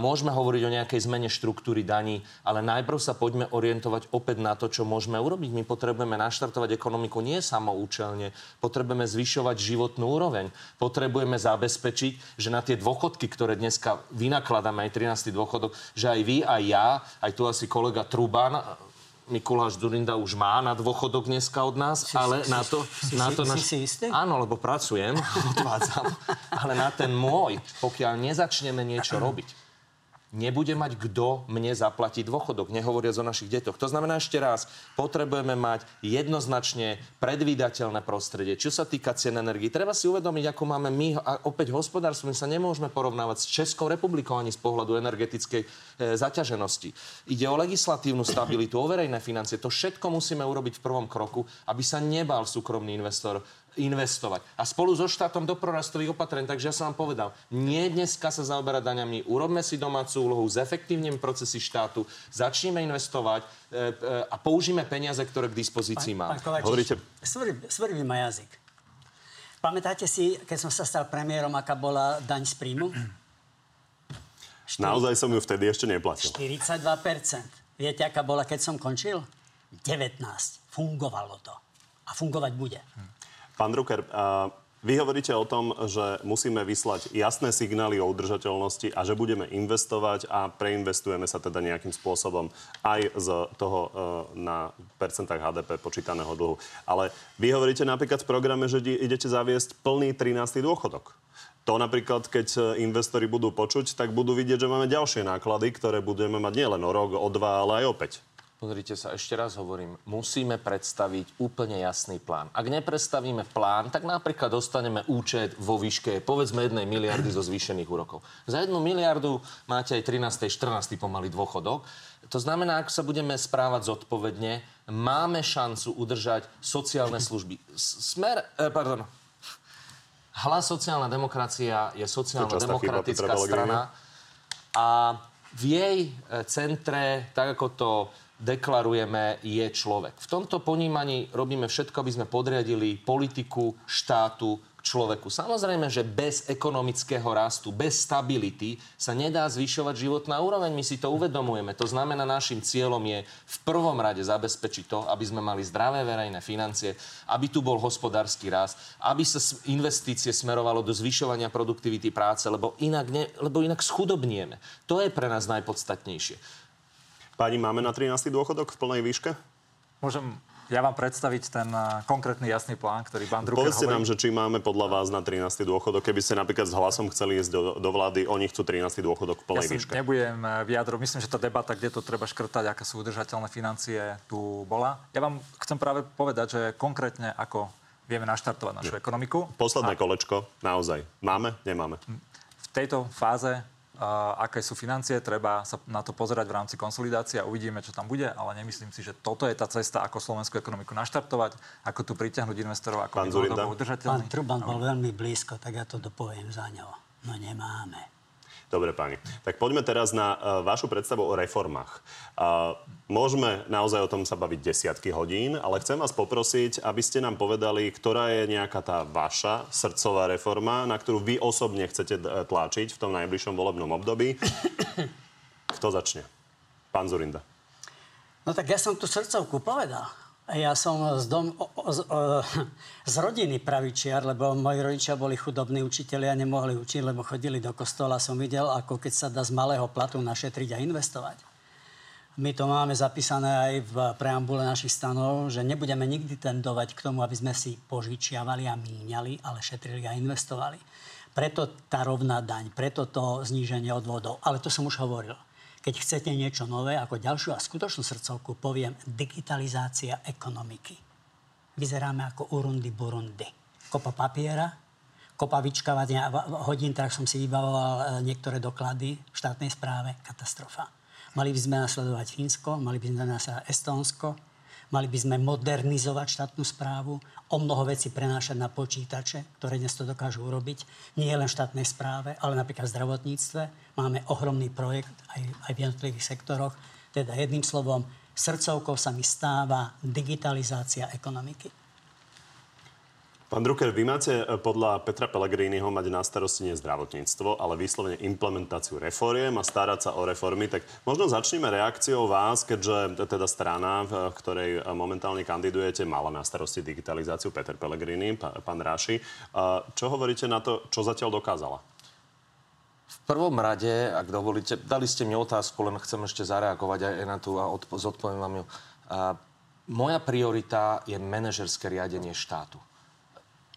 Môžeme hovoriť o nejakej zmene štruktúry daní, ale najprv sa poďme orientovať opäť na to, čo môžeme urobiť. My potrebujeme naštartovať ekonomiku nie samoučelne, potrebujeme zvyšovať životnú úroveň. Potrebujeme zabezpečiť, že na tie dôchodky, ktoré dneska vynakladáme, aj 13. dôchodok, že aj vy, aj ja, aj tu asi kolega Truban, Mikuláš Durinda už má na dôchodok dneska od nás, si, ale si, na to... Si, na to si, naš... si istý? Áno, lebo pracujem, odvádzam. ale na ten môj, pokiaľ nezačneme niečo robiť, nebude mať kto mne zaplatiť dôchodok, nehovoriac o našich detoch. To znamená ešte raz, potrebujeme mať jednoznačne predvídateľné prostredie. Čo sa týka cien energii, treba si uvedomiť, ako máme my, a opäť hospodárstvo, my sa nemôžeme porovnávať s Českou republikou ani z pohľadu energetickej e, zaťaženosti. Ide o legislatívnu stabilitu, o verejné financie. To všetko musíme urobiť v prvom kroku, aby sa nebal súkromný investor investovať. A spolu so štátom do prorastových opatrení, takže ja som vám povedal, nie dneska sa zaoberať daňami, urobme si domácu úlohu, zefektívnym procesy štátu, začneme investovať e, e, a použijeme peniaze, ktoré k dispozícii máme. Hovoríte... Svrbí ma jazyk. Pamätáte si, keď som sa stal premiérom, aká bola daň z príjmu? 4... Naozaj som ju vtedy ešte neplatil. 42%. Viete, aká bola, keď som končil? 19. Fungovalo to. A fungovať bude. Hm. Pán Drucker, vy hovoríte o tom, že musíme vyslať jasné signály o udržateľnosti a že budeme investovať a preinvestujeme sa teda nejakým spôsobom aj z toho e, na percentách HDP počítaného dlhu. Ale vy hovoríte napríklad v programe, že idete zaviesť plný 13. dôchodok. To napríklad, keď investori budú počuť, tak budú vidieť, že máme ďalšie náklady, ktoré budeme mať nielen o rok, o dva, ale aj o 5. Pozrite sa, ešte raz hovorím, musíme predstaviť úplne jasný plán. Ak neprestavíme plán, tak napríklad dostaneme účet vo výške povedzme 1 miliardy zo zvýšených úrokov. Za 1 miliardu máte aj 13. 14. pomaly dôchodok. To znamená, ak sa budeme správať zodpovedne, máme šancu udržať sociálne služby. Smer, eh, pardon, Hlas sociálna demokracia je sociálno-demokratická strana a v jej eh, centre, tak ako to deklarujeme, je človek. V tomto ponímaní robíme všetko, aby sme podriadili politiku štátu k človeku. Samozrejme, že bez ekonomického rastu, bez stability sa nedá zvyšovať životná úroveň. My si to uvedomujeme. To znamená, našim cieľom je v prvom rade zabezpečiť to, aby sme mali zdravé verejné financie, aby tu bol hospodársky rast, aby sa investície smerovalo do zvyšovania produktivity práce, lebo inak, ne, lebo inak schudobnieme. To je pre nás najpodstatnejšie. Pani, máme na 13. dôchodok v plnej výške? Môžem ja vám predstaviť ten eh, konkrétny jasný plán, ktorý pán Drucker Povedzte hovorí. nám, že či máme podľa vás na 13. dôchodok, keby ste napríklad s hlasom chceli ísť do, do vlády, oni chcú 13. dôchodok v plnej ja výške. nebudem eh, vyjadro. Myslím, že tá debata, kde to treba škrtať, aké sú udržateľné financie, tu bola. Ja vám chcem práve povedať, že konkrétne ako vieme naštartovať našu ekonomiku. Posledné a... kolečko, naozaj. Máme, nemáme? V tejto fáze aké sú financie, treba sa na to pozerať v rámci konsolidácie a uvidíme, čo tam bude, ale nemyslím si, že toto je tá cesta, ako slovenskú ekonomiku naštartovať, ako tu pritiahnuť investorov, ako byť udržateľný. Pán Truban bol veľmi blízko, tak ja to dopoviem za ňo. No nemáme. Dobre, páni. Tak poďme teraz na uh, vašu predstavu o reformách. Uh, môžeme naozaj o tom sa baviť desiatky hodín, ale chcem vás poprosiť, aby ste nám povedali, ktorá je nejaká tá vaša srdcová reforma, na ktorú vy osobne chcete e, tlačiť v tom najbližšom volebnom období. Kto začne? Pán Zurinda. No tak ja som tú srdcovku povedal. Ja som z, dom, z, z rodiny pravičiar, lebo moji rodičia boli chudobní učiteľi a nemohli učiť, lebo chodili do kostola. Som videl, ako keď sa dá z malého platu našetriť a investovať. My to máme zapísané aj v preambule našich stanov, že nebudeme nikdy tendovať k tomu, aby sme si požičiavali a míňali, ale šetrili a investovali. Preto tá rovná daň, preto to zníženie odvodov. Ale to som už hovoril keď chcete niečo nové, ako ďalšiu a skutočnú srdcovku, poviem digitalizácia ekonomiky. Vyzeráme ako Urundi Burundi. Kopa papiera, kopa vyčkávania hodín, tak som si vybavoval e, niektoré doklady v štátnej správe. Katastrofa. Mali by sme nasledovať Fínsko, mali by sme nasledovať Estónsko, Mali by sme modernizovať štátnu správu, o mnoho vecí prenášať na počítače, ktoré dnes to dokážu urobiť. Nie len v štátnej správe, ale napríklad v zdravotníctve. Máme ohromný projekt aj, aj v jednotlivých sektoroch. Teda jedným slovom, srdcovkou sa mi stáva digitalizácia ekonomiky. Pán Drucker, vy máte e, podľa Petra Pellegriniho mať na starosti nie zdravotníctvo, ale vyslovene implementáciu reforiem a starať sa o reformy. Tak možno začneme reakciou vás, keďže teda strana, v ktorej e, momentálne kandidujete, mala na starosti digitalizáciu Peter Pellegrini, pán Ráši. Čo hovoríte na to, čo zatiaľ dokázala? V prvom rade, ak dovolíte, dali ste mi otázku, len chcem ešte zareagovať aj na tú a zodpoviem vám ju. Moja priorita je manažerské riadenie štátu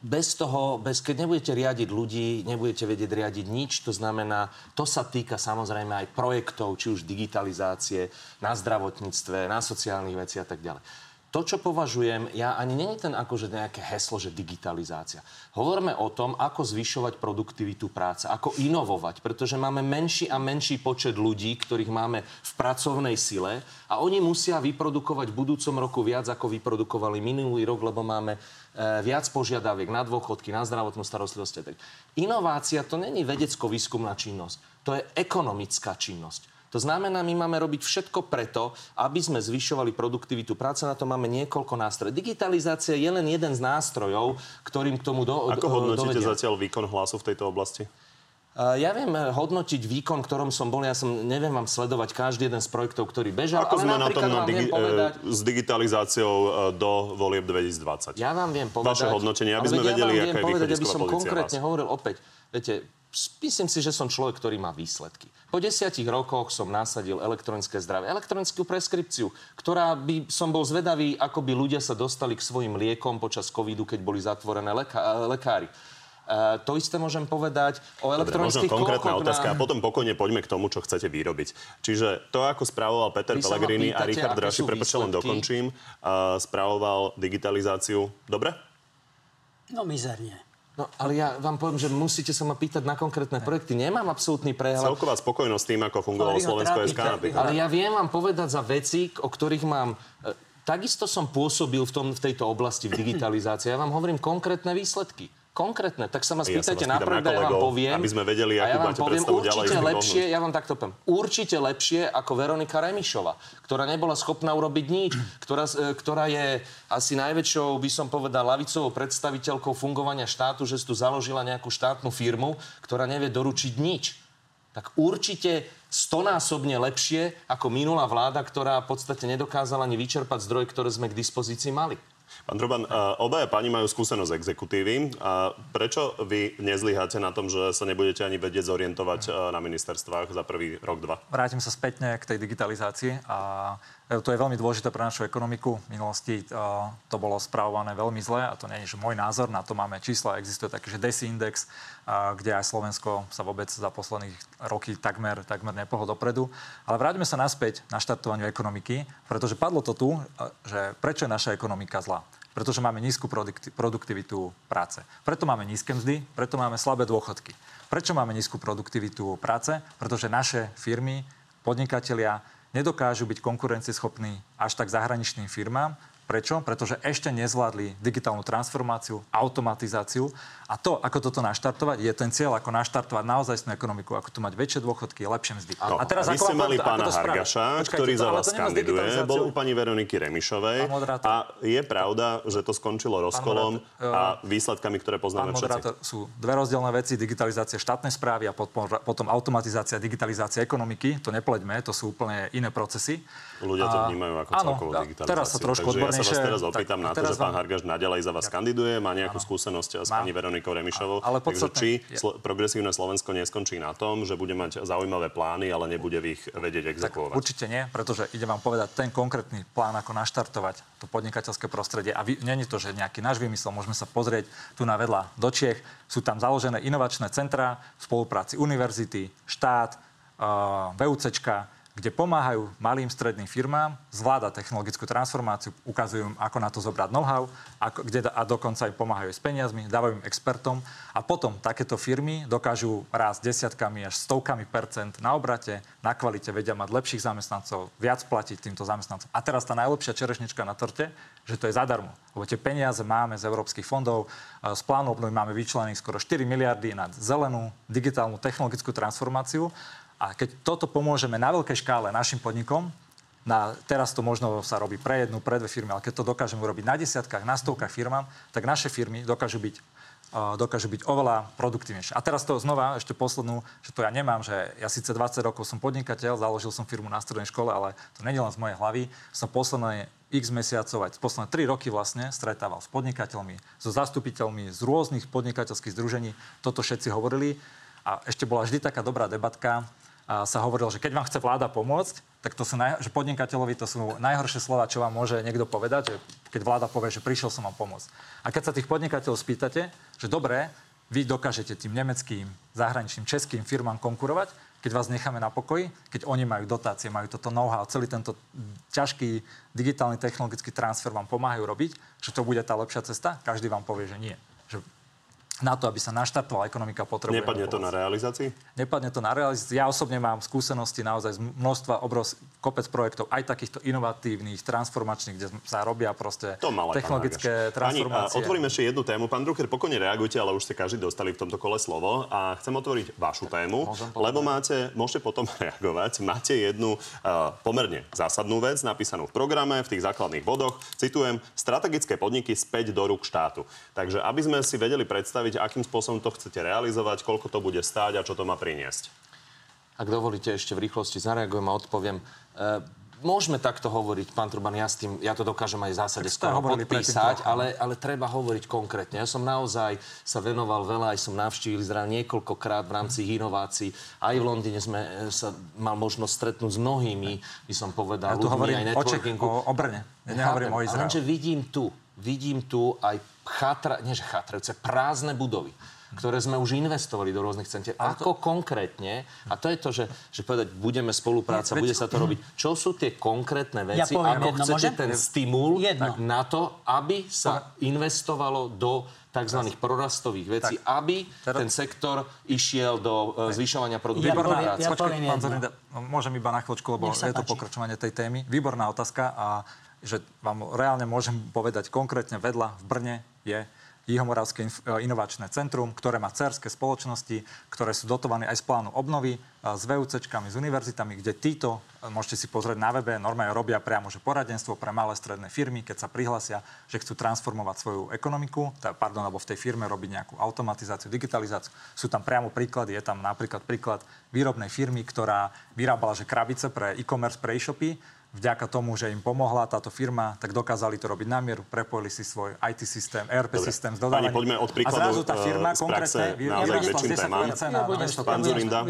bez toho, bez, keď nebudete riadiť ľudí, nebudete vedieť riadiť nič, to znamená, to sa týka samozrejme aj projektov, či už digitalizácie, na zdravotníctve, na sociálnych veci a tak ďalej. to, čo považujem, ja ani není ten akože nejaké heslo, že digitalizácia. Hovoríme o tom, ako zvyšovať produktivitu práce, ako inovovať, pretože máme menší a menší počet ľudí, ktorých máme v pracovnej sile a oni musia vyprodukovať v budúcom roku viac, ako vyprodukovali minulý rok, lebo máme viac požiadaviek na dôchodky, na zdravotnú starostlivosť. Inovácia to není vedecko-výskumná činnosť, to je ekonomická činnosť. To znamená, my máme robiť všetko preto, aby sme zvyšovali produktivitu práce. Na to máme niekoľko nástrojov. Digitalizácia je len jeden z nástrojov, ktorým k tomu do, Ako hodnotíte dovedia. zatiaľ výkon hlasu v tejto oblasti? Ja viem eh, hodnotiť výkon, ktorom som bol. Ja som neviem vám sledovať každý jeden z projektov, ktorý bežal. Ako sme na tom na digi- povedať, s digitalizáciou eh, do volieb 2020? Ja vám viem povedať... Vaše hodnotenie, aby sme ja vedeli, aká je povedať, aby som konkrétne vás. hovoril opäť. Viete, myslím si, že som človek, ktorý má výsledky. Po desiatich rokoch som nasadil elektronické zdravie, elektronickú preskripciu, ktorá by som bol zvedavý, ako by ľudia sa dostali k svojim liekom počas covidu, keď boli zatvorené leká- lekári. Uh, to isté môžem povedať o elektronických Dobre, možno konkrétna otázka na... a potom pokojne poďme k tomu, čo chcete vyrobiť. Čiže to, ako spravoval Peter Vy Pellegrini a Richard Draši, prepáčte, len dokončím, uh, spravoval digitalizáciu. Dobre? No mizerne. No, ale ja vám poviem, že musíte sa ma pýtať na konkrétne projekty. Nemám absolútny prehľad. Celková spokojnosť tým, ako fungovalo Slovensko SK Ale ja viem vám povedať za veci, o ktorých mám... E, takisto som pôsobil v, tom, v tejto oblasti v digitalizácii. Ja vám hovorím konkrétne výsledky konkrétne, tak sa ma spýtajte ja na pravda, ja vám poviem. Aby sme vedeli, akú ja vám poviem, určite lepšie, ja vám takto poviem, určite lepšie ako Veronika Remišova, ktorá nebola schopná urobiť nič, ktorá, e, ktorá je asi najväčšou, by som povedal, lavicovou predstaviteľkou fungovania štátu, že si tu založila nejakú štátnu firmu, ktorá nevie doručiť nič. Tak určite stonásobne lepšie ako minulá vláda, ktorá v podstate nedokázala ani vyčerpať zdroje, ktoré sme k dispozícii mali. Pán Droban, obaja páni majú skúsenosť exekutívy. A prečo vy nezlyháte na tom, že sa nebudete ani vedieť zorientovať na ministerstvách za prvý rok, dva? Vrátim sa spätne k tej digitalizácii a E, to je veľmi dôležité pre našu ekonomiku. V minulosti uh, to bolo správované veľmi zle a to nie je že môj názor, na to máme čísla. Existuje taký, že DESI index, uh, kde aj Slovensko sa vôbec za posledných roky takmer, takmer nepohlo dopredu. Ale vráťme sa naspäť na štartovaniu ekonomiky, pretože padlo to tu, že prečo je naša ekonomika zlá. Pretože máme nízku produktivitu práce. Preto máme nízke mzdy, preto máme slabé dôchodky. Prečo máme nízku produktivitu práce? Pretože naše firmy, podnikatelia nedokážu byť konkurencieschopní až tak zahraničným firmám, Prečo? Pretože ešte nezvládli digitálnu transformáciu, automatizáciu a to, ako toto naštartovať, je ten cieľ, ako naštartovať naozaj ekonomiku, ako tu mať väčšie dôchodky, lepšie mzdy. No, a teraz a vy ste mali ako, pána Hargaša, Počkajte, ktorý za vás kandiduje, bol u pani Veroniky Remišovej a je pravda, že to skončilo rozkolom a výsledkami, ktoré poznáme pán všetci. sú dve rozdielne veci, digitalizácia štátnej správy a potom, potom automatizácia, digitalizácia ekonomiky. To nepleďme, to sú úplne iné procesy. Ľudia to vnímajú ako áno, celkovú digitalizáciu. Teraz sa trošku Takže ja sa vás teraz opýtam tak, na to, že pán Hargaš naďalej za vás kandiduje, má nejakú áno. skúsenosť s pani Veronikou Remišovou. Ale Takže či sl- progresívne Slovensko neskončí na tom, že bude mať zaujímavé plány, ale nebude v ich vedieť exekuovať? Tak určite nie, pretože ide vám povedať ten konkrétny plán, ako naštartovať to podnikateľské prostredie. A vy, není to, že nejaký náš vymysel, môžeme sa pozrieť tu na vedľa do Čiech. Sú tam založené inovačné centra v spolupráci univerzity, štát, uh, VUCčka, kde pomáhajú malým stredným firmám zvládať technologickú transformáciu, ukazujú im, ako na to zobrať know-how, ako, kde, a dokonca im pomáhajú s peniazmi, dávajú im expertom a potom takéto firmy dokážu rásť desiatkami až stovkami percent na obrate, na kvalite, vedia mať lepších zamestnancov, viac platiť týmto zamestnancom. A teraz tá najlepšia čerešnička na torte, že to je zadarmo. Lebo tie peniaze máme z európskych fondov, z plánu obnovy máme vyčlených skoro 4 miliardy na zelenú digitálnu technologickú transformáciu a keď toto pomôžeme na veľkej škále našim podnikom, na, teraz to možno sa robí pre jednu, pre dve firmy, ale keď to dokážeme urobiť na desiatkách, na stovkách firmám, tak naše firmy dokážu byť, uh, dokážu byť oveľa produktívnejšie. A teraz to znova, ešte poslednú, že to ja nemám, že ja síce 20 rokov som podnikateľ, založil som firmu na strednej škole, ale to nie je len z mojej hlavy. Som posledné x mesiacov, aj posledné 3 roky vlastne stretával s podnikateľmi, so zastupiteľmi z rôznych podnikateľských združení. Toto všetci hovorili. A ešte bola vždy taká dobrá debatka, a sa hovorilo, že keď vám chce vláda pomôcť, tak to sú naj, že podnikateľovi to sú najhoršie slova, čo vám môže niekto povedať, že keď vláda povie, že prišiel som vám pomôcť. A keď sa tých podnikateľov spýtate, že dobre, vy dokážete tým nemeckým, zahraničným, českým firmám konkurovať, keď vás necháme na pokoji, keď oni majú dotácie, majú toto know-how, celý tento ťažký digitálny technologický transfer vám pomáhajú robiť, že to bude tá lepšia cesta, každý vám povie, že nie. Na to, aby sa naštartovala ekonomika, potrebuje. Nepadne to na realizácii? Nepadne to na realizácii. Ja osobne mám skúsenosti naozaj z množstva obrovských kopec projektov, aj takýchto inovatívnych, transformačných, kde sa robia proste to malé, technologické transformácie. Ani, otvorím ešte jednu tému. Pán Drucker, pokojne reagujte, ale už ste každý dostali v tomto kole slovo a chcem otvoriť vašu tému, lebo máte, môžete potom reagovať. Máte jednu uh, pomerne zásadnú vec napísanú v programe, v tých základných bodoch. Citujem, strategické podniky späť do rúk štátu. Takže aby sme si vedeli predstaviť, predstaviť, akým spôsobom to chcete realizovať, koľko to bude stáť a čo to má priniesť. Ak dovolíte, ešte v rýchlosti zareagujem a odpoviem. E, môžeme takto hovoriť, pán Truban, ja, s tým, ja to dokážem aj v zásade tak skoro podpísať, ale, ale treba hovoriť konkrétne. Ja som naozaj sa venoval veľa, aj som navštívil Izrael niekoľkokrát v rámci inovácií. Aj v Londýne sme e, sa mal možnosť stretnúť s mnohými, by som povedal, ja tu ľuďmi, aj networkingu. O, o Brne. Ja nehovorím o Izraelu. Lenže vidím tu, vidím tu aj chatra, nie že chatrajúce, prázdne budovy ktoré sme už investovali do rôznych centier. Ako to... konkrétne, a to je to, že, že povedať, budeme spolupráca, bude sa to robiť. Čo sú tie konkrétne veci, ja ako jedno, chcete môžem? ten stimul jedno. na to, aby sa investovalo do tzv. prorastových vecí, tak. aby teda... ten sektor išiel do uh, zvyšovania produktivity. Výborná, ja, ja Počkej, pán Zorinda, môžem iba na chvíľočku, lebo je to pokračovanie tej témy. Výborná otázka a že vám reálne môžem povedať konkrétne vedľa v Brne je Jihomoravské inovačné centrum, ktoré má cerské spoločnosti, ktoré sú dotované aj z plánu obnovy, s VUCčkami, s univerzitami, kde títo, môžete si pozrieť na webe, normálne robia priamo že poradenstvo pre malé stredné firmy, keď sa prihlasia, že chcú transformovať svoju ekonomiku, tá, pardon, alebo v tej firme robiť nejakú automatizáciu, digitalizáciu. Sú tam priamo príklady, je tam napríklad príklad výrobnej firmy, ktorá vyrábala že krabice pre e-commerce, pre e-shopy, vďaka tomu, že im pomohla táto firma, tak dokázali to robiť na mieru, prepojili si svoj IT systém, ERP Dobre. systém s dodávaním. Pani, poďme od príkladu a zrazu tá firma uh, konkrétne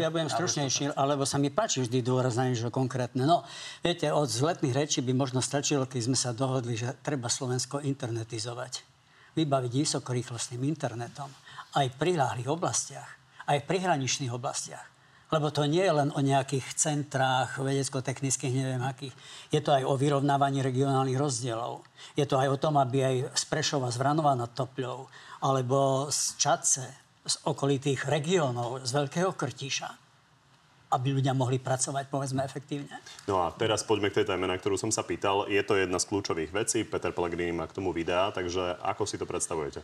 ja, budem, stručnejší, alebo sa mi páči vždy dôrazanie, že konkrétne. No, viete, od zletných rečí by možno stačilo, keď sme sa dohodli, že treba Slovensko internetizovať. Vybaviť vysokorýchlostným internetom aj v priláhlých oblastiach, aj v prihraničných oblastiach lebo to nie je len o nejakých centrách vedecko-technických, neviem akých. Je to aj o vyrovnávaní regionálnych rozdielov. Je to aj o tom, aby aj z Prešova, z Vranova nad Topľou, alebo z Čace, z okolitých regiónov, z Veľkého Krtiša, aby ľudia mohli pracovať, povedzme, efektívne. No a teraz poďme k tej téme, na ktorú som sa pýtal. Je to jedna z kľúčových vecí. Peter Pellegrini má k tomu videá, takže ako si to predstavujete?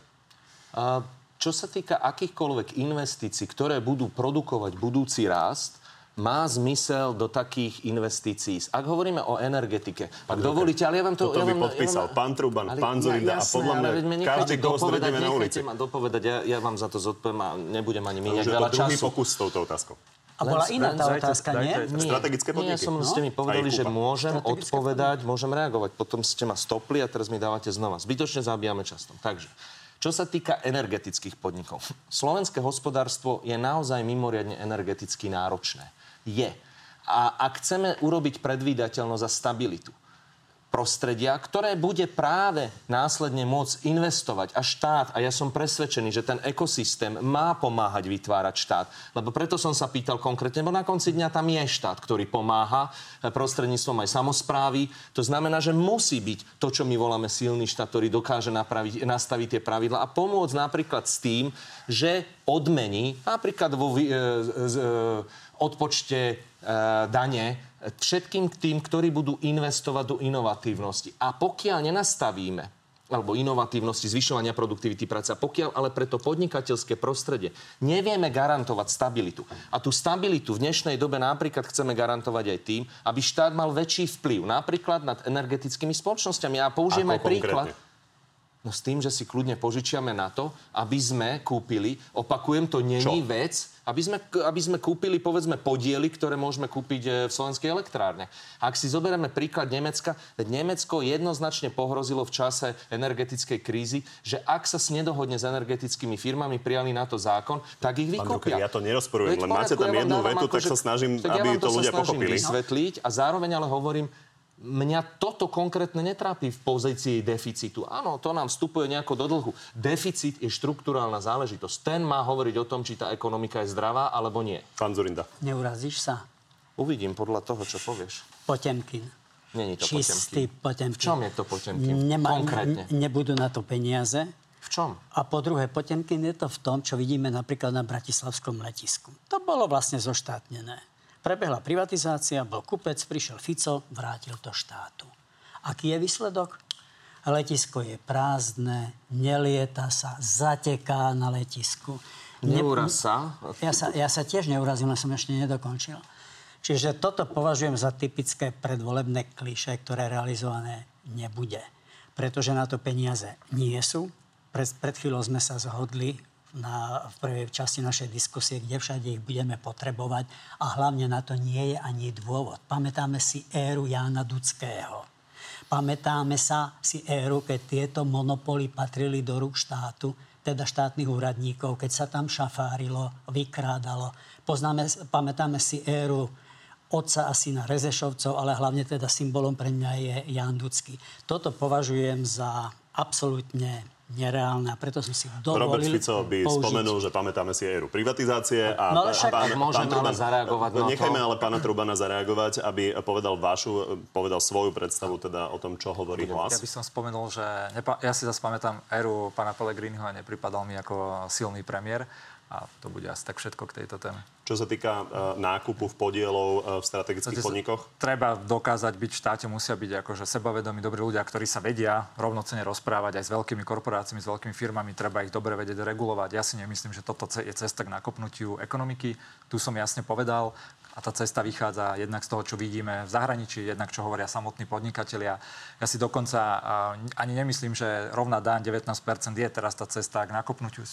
Uh... Čo sa týka akýchkoľvek investícií, ktoré budú produkovať budúci rast, má zmysel do takých investícií. Ak hovoríme o energetike, ak dovolíte, ale ja vám to... Toto ja vám, by podpísal ja vám, pán Truban, pán Zorinda ja, a podľa mňa každý, koho stretneme na ulici. ma dopovedať, ja, ja vám za to zodpoviem a nebudem ani míňať veľa času. druhý pokus s touto otázkou. A bola iná tá otázka, nie? nie? Strategické podniky. Nie, ja som, no? ste mi povedali, že môžem odpovedať, môžem reagovať. Potom ste ma stopli a teraz mi dávate znova. Zbytočne zabíjame časom. Takže, čo sa týka energetických podnikov, slovenské hospodárstvo je naozaj mimoriadne energeticky náročné. Je. A ak chceme urobiť predvídateľnosť a stabilitu, prostredia, ktoré bude práve následne môcť investovať a štát. A ja som presvedčený, že ten ekosystém má pomáhať vytvárať štát. Lebo preto som sa pýtal konkrétne, bo na konci dňa tam je štát, ktorý pomáha eh, prostredníctvom aj samozprávy. To znamená, že musí byť to, čo my voláme silný štát, ktorý dokáže napraviť, nastaviť tie pravidla a pomôcť napríklad s tým, že odmení napríklad vo e, e, odpočte e, dane všetkým tým, ktorí budú investovať do inovatívnosti. A pokiaľ nenastavíme alebo inovatívnosti, zvyšovania produktivity práce. Pokiaľ ale pre to podnikateľské prostredie nevieme garantovať stabilitu. A tú stabilitu v dnešnej dobe napríklad chceme garantovať aj tým, aby štát mal väčší vplyv napríklad nad energetickými spoločnosťami. A použijem Ako aj príklad. No s tým, že si kľudne požičiame na to, aby sme kúpili, opakujem, to není vec, aby sme, aby sme kúpili, povedzme, podiely, ktoré môžeme kúpiť e, v slovenskej elektrárne. Ak si zoberieme príklad Nemecka, Nemecko jednoznačne pohrozilo v čase energetickej krízy, že ak sa nedohodne s energetickými firmami, prijali na to zákon, tak ich vykúpia. ja to nerozporujem, len máte tam jednu vetu, tak, že, sa snažím, tak aby to, to ľudia pochopili. vysvetliť a zároveň ale hovorím, Mňa toto konkrétne netrápi v pozícii deficitu. Áno, to nám vstupuje nejako do dlhu. Deficit je štruktúrálna záležitosť. Ten má hovoriť o tom, či tá ekonomika je zdravá alebo nie. Pán Zurinda. Neurazíš sa? Uvidím podľa toho, čo povieš. Potemkin. Není to Čistý Potemkin. Potemkin. V čom je to Potemkin? Nemá, Konkrétne. nebudú na to peniaze. V čom? A po druhé, Potemkin je to v tom, čo vidíme napríklad na Bratislavskom letisku. To bolo vlastne zoštátnené. Prebehla privatizácia, bol kupec, prišiel Fico, vrátil to štátu. Aký je výsledok? Letisko je prázdne, nelieta sa, zateká na letisku. Ne- Neuraz sa. Ja sa, ja sa tiež neurazím, len som ešte nedokončil. Čiže toto považujem za typické predvolebné kliše, ktoré realizované nebude. Pretože na to peniaze nie sú. Pred, pred chvíľou sme sa zhodli na, v prvej časti našej diskusie, kde všade ich budeme potrebovať a hlavne na to nie je ani dôvod. Pamätáme si éru Jána Dudského. Pamätáme sa si éru, keď tieto monopoly patrili do rúk štátu, teda štátnych úradníkov, keď sa tam šafárilo, vykrádalo. Poznáme, pamätáme si éru otca a syna Rezešovcov, ale hlavne teda symbolom pre mňa je Jan Dudský. Toto považujem za absolútne nereálne a preto som si dovolil Robert Fico by použiť. spomenul, že pamätáme si éru privatizácie. A, No ale však- Ak môžem ale zareagovať na to. Nechajme ale pána Trubana zareagovať, aby povedal vašu, povedal svoju predstavu teda o tom, čo hovorí hlas. Ja by som spomenul, že nepa- ja si zase pamätám éru pána Pellegriniho a nepripadal mi ako silný premiér. A to bude asi tak všetko k tejto téme. Čo sa týka uh, nákupu v podielov uh, v strategických Viete, podnikoch? Treba dokázať byť v štáte, musia byť akože sebavedomí dobrí ľudia, ktorí sa vedia rovnocene rozprávať aj s veľkými korporáciami, s veľkými firmami, treba ich dobre vedieť regulovať. Ja si nemyslím, že toto je cesta k nakopnutiu ekonomiky. Tu som jasne povedal, a tá cesta vychádza jednak z toho, čo vidíme v zahraničí, jednak čo hovoria samotní podnikatelia. Ja si dokonca ani nemyslím, že rovná daň 19% je teraz tá cesta k nakopnutiu.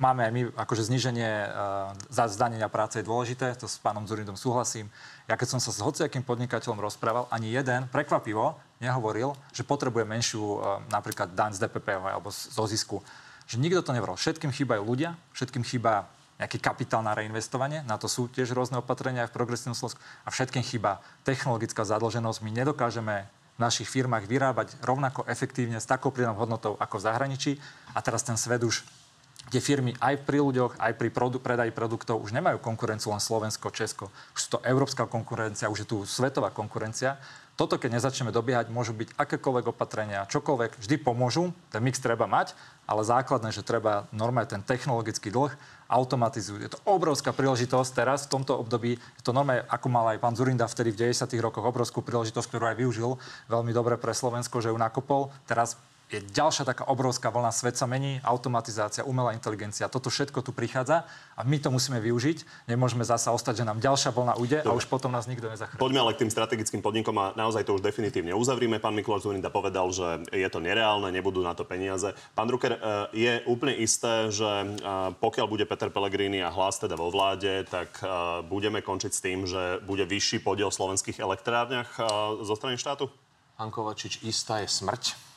Máme aj my akože zníženie uh, za zdanenia práce je dôležité, to s pánom Zurindom súhlasím. Ja keď som sa s hociakým podnikateľom rozprával, ani jeden prekvapivo nehovoril, že potrebuje menšiu uh, napríklad daň z DPP alebo zo zisku. Že nikto to nevrol. Všetkým chýbajú ľudia, všetkým chýba nejaký kapitál na reinvestovanie, na to sú tiež rôzne opatrenia aj v progresívnom Slovensku a všetkým chýba technologická zadlženosť. My nedokážeme v našich firmách vyrábať rovnako efektívne s takou pridanou hodnotou ako v zahraničí a teraz ten svet už kde firmy aj pri ľuďoch, aj pri produ- predaji produktov už nemajú konkurenciu len Slovensko, Česko. Už to európska konkurencia, už je tu svetová konkurencia. Toto, keď nezačneme dobiehať, môžu byť akékoľvek opatrenia, čokoľvek, vždy pomôžu. Ten mix treba mať, ale základné, že treba normálne ten technologický dlh automatizujú. Je to obrovská príležitosť teraz, v tomto období. Je to normálne, ako mal aj pán Zurinda vtedy v 90. rokoch, obrovskú príležitosť, ktorú aj využil veľmi dobre pre Slovensko, že ju nakopol. Teraz je ďalšia taká obrovská vlna, svet sa mení, automatizácia, umelá inteligencia, toto všetko tu prichádza a my to musíme využiť. Nemôžeme zasa ostať, že nám ďalšia vlna ujde a už potom nás nikto nezachráni. Poďme ale k tým strategickým podnikom a naozaj to už definitívne uzavrime. Pán Mikuláš Zurinda povedal, že je to nereálne, nebudú na to peniaze. Pán Drucker, eh, je úplne isté, že eh, pokiaľ bude Peter Pellegrini a hlas teda vo vláde, tak eh, budeme končiť s tým, že bude vyšší podiel v slovenských elektrárniach zo strany štátu? Pán Kovačič, istá je smrť.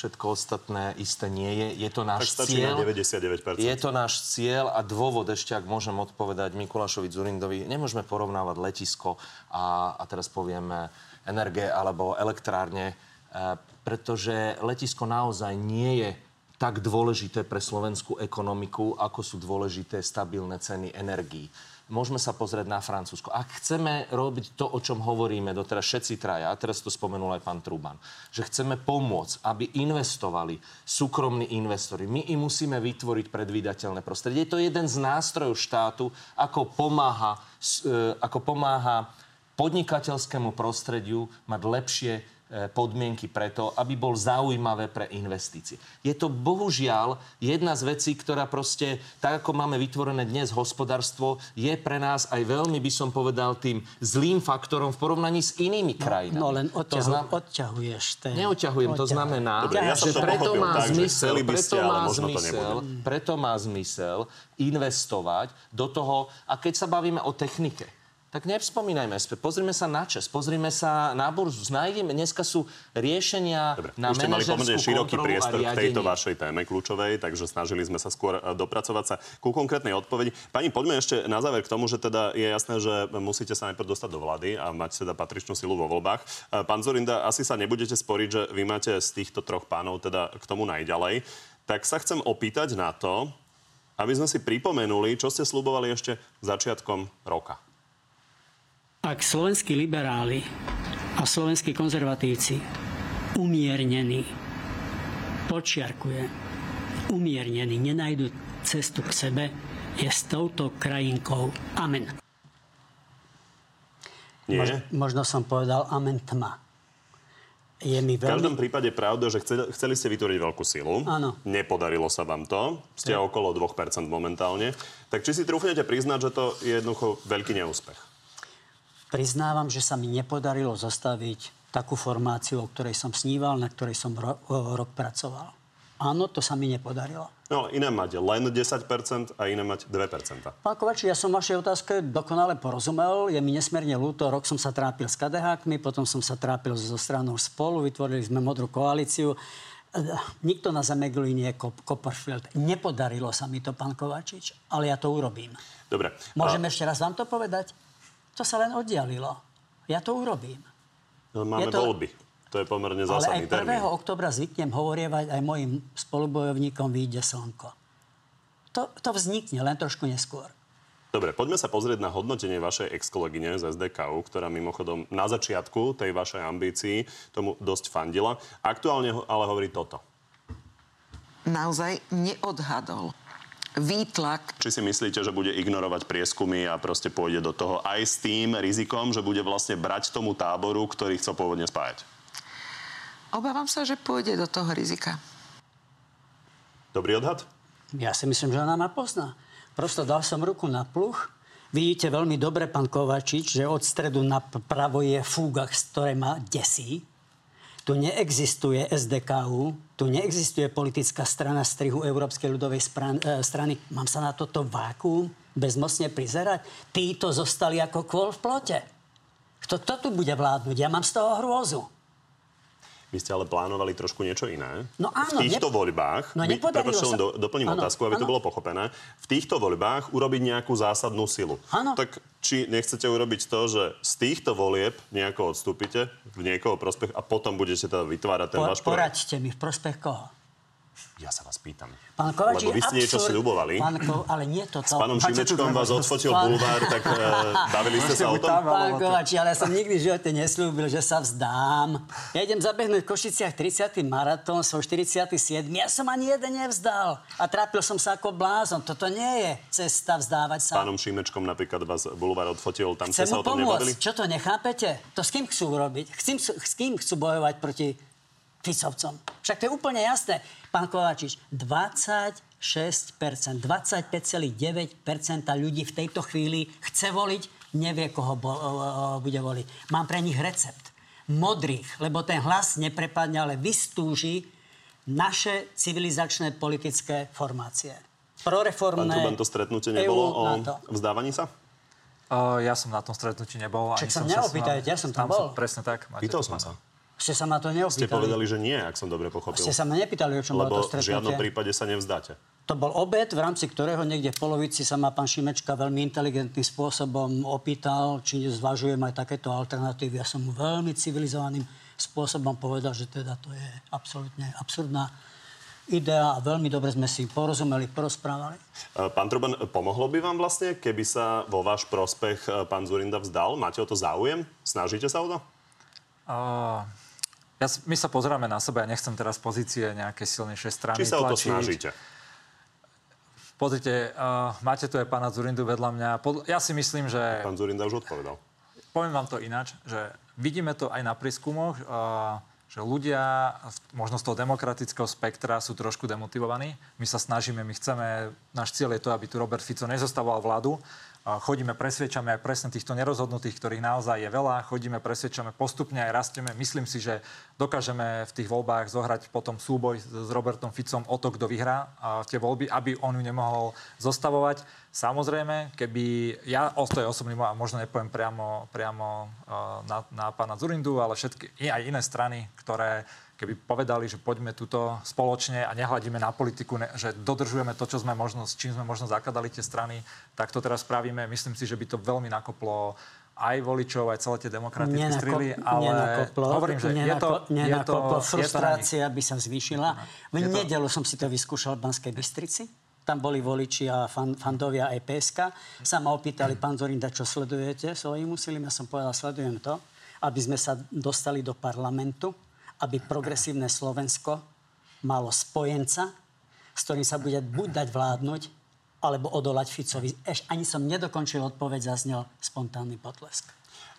Všetko ostatné isté nie je. Je to Tak náš na cieľ. 99%. Je to náš cieľ a dôvod ešte, ak môžem odpovedať Mikulášovi Zurindovi, nemôžeme porovnávať letisko a, a teraz povieme energie alebo elektrárne, e, pretože letisko naozaj nie je tak dôležité pre slovenskú ekonomiku, ako sú dôležité stabilné ceny energií. Môžeme sa pozrieť na Francúzsko. Ak chceme robiť to, o čom hovoríme doteraz všetci traja, a teraz to spomenul aj pán Truban, že chceme pomôcť, aby investovali súkromní investori, my im musíme vytvoriť predvídateľné prostredie. Je to jeden z nástrojov štátu, ako pomáha, e, ako pomáha podnikateľskému prostrediu mať lepšie podmienky preto, aby bol zaujímavé pre investície. Je to bohužiaľ jedna z vecí, ktorá proste, tak ako máme vytvorené dnes hospodárstvo, je pre nás aj veľmi, by som povedal, tým zlým faktorom v porovnaní s inými krajinami. No len To odťahu, znam- odťahuješ ten... Neoťahujem, to odťahuj. znamená, Dobre, ja že to preto pochopil má, tak, zmysel, ste, preto, ale má to zmysel, preto má zmysel investovať do toho, a keď sa bavíme o technike, tak nevspomínajme. Pozrime sa na čas, pozrime sa na burzu. Nájdeme, dneska sú riešenia Dobre, na už ste mali pomerne široký priestor v tejto vašej téme kľúčovej, takže snažili sme sa skôr e, dopracovať sa ku konkrétnej odpovedi. Pani, poďme ešte na záver k tomu, že teda je jasné, že musíte sa najprv dostať do vlády a mať teda patričnú silu vo voľbách. E, pán Zorinda, asi sa nebudete sporiť, že vy máte z týchto troch pánov teda k tomu najďalej. Tak sa chcem opýtať na to, aby sme si pripomenuli, čo ste slubovali ešte začiatkom roka. Ak slovenskí liberáli a slovenskí konzervatívci umiernení, počiarkuje, umiernení, nenajdu cestu k sebe, je s touto krajinkou amen. Nie. Možno, možno som povedal amen tma. Je mi veľmi... V každom prípade pravda, že chceli, chceli ste vytvoriť veľkú silu. Áno. Nepodarilo sa vám to. Ste ja. okolo 2% momentálne. Tak či si trúfnete priznať, že to je jednoducho veľký neúspech? Priznávam, že sa mi nepodarilo zostaviť takú formáciu, o ktorej som sníval, na ktorej som ro- rok pracoval. Áno, to sa mi nepodarilo. No, iné mať len 10% a iné mať 2%. Pán Kovači, ja som vašej otázke dokonale porozumel. Je mi nesmierne ľúto. Rok som sa trápil s kadehákmi, potom som sa trápil so stranou spolu, vytvorili sme modrú koalíciu. Nikto na Zemeguli nie je Copperfield. Nepodarilo sa mi to, pán Kovačič, ale ja to urobím. Dobre. Môžem a... ešte raz vám to povedať? To sa len oddialilo. Ja to urobím. No, máme je to... voľby. To je pomerne zásadný Ale aj 1. oktobra zvyknem hovorievať aj mojim spolubojovníkom vyjde slnko. To, to vznikne len trošku neskôr. Dobre, poďme sa pozrieť na hodnotenie vašej ex-kolegyne z SDKU, ktorá mimochodom na začiatku tej vašej ambícii tomu dosť fandila. Aktuálne ale hovorí toto. Naozaj neodhadol výtlak. Či si myslíte, že bude ignorovať prieskumy a proste pôjde do toho aj s tým rizikom, že bude vlastne brať tomu táboru, ktorý chcel pôvodne spájať? Obávam sa, že pôjde do toho rizika. Dobrý odhad? Ja si myslím, že ona ma pozná. Prosto dal som ruku na pluch. Vidíte veľmi dobre, pán Kovačič, že od stredu na pravo je fúgach, z ktoré ma desí. Tu neexistuje SDKU, tu neexistuje politická strana strihu Európskej ľudovej e, strany. Mám sa na toto vákuum bezmocne prizerať? Títo zostali ako kvôl v plote. Kto to tu bude vládnuť? Ja mám z toho hrôzu. Vy ste ale plánovali trošku niečo iné. No áno. V týchto ne... voľbách, no, by, sa... do, doplním áno, otázku, aby áno. to bolo pochopené. V týchto voľbách urobiť nejakú zásadnú silu. Áno. Tak či nechcete urobiť to, že z týchto volieb nejako odstúpite v niekoho prospech a potom budete teda vytvárať ten po, váš projekt? Poraďte mi, v prospech koho? Ja sa vás pýtam. Pán Kovač, Lebo vy ste niečo sľubovali. Pán Ko... ale nie to. S pánom Šimečkom vás odfotil pán... bulvár, tak uh, bavili ste sa o tom? Pán Kovač, ale ja som nikdy v živote neslúbil, že sa vzdám. Ja idem zabehnúť v Košiciach 30. maratón, svoj 47. Ja som ani jeden nevzdal. A trápil som sa ako blázon. Toto nie je cesta vzdávať sa. Pánom Šimečkom napríklad vás bulvár odfotil, tam ste sa o tom nebavili? Čo to nechápete? To s kým chcú urobiť? Chcím, s kým chcú bojovať proti Ficovcom. Však to je úplne jasné. Pán Kovačič, 26%, 25,9% ľudí v tejto chvíli chce voliť, nevie, koho bo- bude voliť. Mám pre nich recept. Modrých, lebo ten hlas neprepadne, ale vystúži naše civilizačné politické formácie. Proreformné... Pán Truban, to stretnutie nebolo o vzdávaní sa? Uh, ja som na tom stretnutí nebol. Čak sa neopýtajte, ja som tam, bol. Som, presne tak. Pýtal som sa. Ste sa ma to neopýtali. Ste povedali, že nie, ak som dobre pochopil. Ste sa ma nepýtali, o čom Lebo bolo to stretnutie. v žiadnom prípade sa nevzdáte. To bol obed, v rámci ktorého niekde v polovici sa ma pán Šimečka veľmi inteligentným spôsobom opýtal, či zvažujem aj takéto alternatívy. Ja som mu veľmi civilizovaným spôsobom povedal, že teda to je absolútne absurdná idea a veľmi dobre sme si porozumeli, porozprávali. E, pán Truban, pomohlo by vám vlastne, keby sa vo váš prospech e, pán Zurinda vzdal? Máte o to záujem? Snažíte sa o to? Uh, ja, my sa pozeráme na seba, ja nechcem teraz pozície nejakej silnejšej strany Či sa o to snažíte? Pozrite, uh, máte tu aj pána Zurindu vedľa mňa. Pod, ja si myslím, že... Pán Zurinda už odpovedal. Poviem vám to ináč, že vidíme to aj na prískumoch, uh, že ľudia možno z toho demokratického spektra sú trošku demotivovaní. My sa snažíme, my chceme, náš cieľ je to, aby tu Robert Fico nezostával vládu. Chodíme, presviečame aj presne týchto nerozhodnutých, ktorých naozaj je veľa, chodíme, presviečame postupne, aj rastieme. Myslím si, že dokážeme v tých voľbách zohrať potom súboj s Robertom Ficom o to, kto vyhrá tie voľby, aby on ju nemohol zostavovať. Samozrejme, keby ja to je osobný, a možno nepoviem priamo, priamo na, na pána Zurindu, ale všetky aj iné strany, ktoré keby povedali, že poďme tuto spoločne a nehľadíme na politiku, ne, že dodržujeme to, čo sme možno, s čím sme možno zakladali tie strany, tak to teraz spravíme. Myslím si, že by to veľmi nakoplo aj voličov, aj celé tie demokratické Nenako, strily, ale nenakoplo, hovorím, že nenako, je to... Nenakoplo, je to, frustrácia by sa zvýšila. V nedelu som si to vyskúšal v Banskej Bystrici. Tam boli voliči a fan, fandovia aj PSK. Sa ma opýtali, pán Zorinda, čo sledujete svojím úsilím? Ja som povedal, sledujem to, aby sme sa dostali do parlamentu aby progresívne Slovensko malo spojenca, s ktorým sa bude buď dať vládnuť, alebo odolať Ficovi. Eš ani som nedokončil odpoveď, zaznel spontánny potlesk.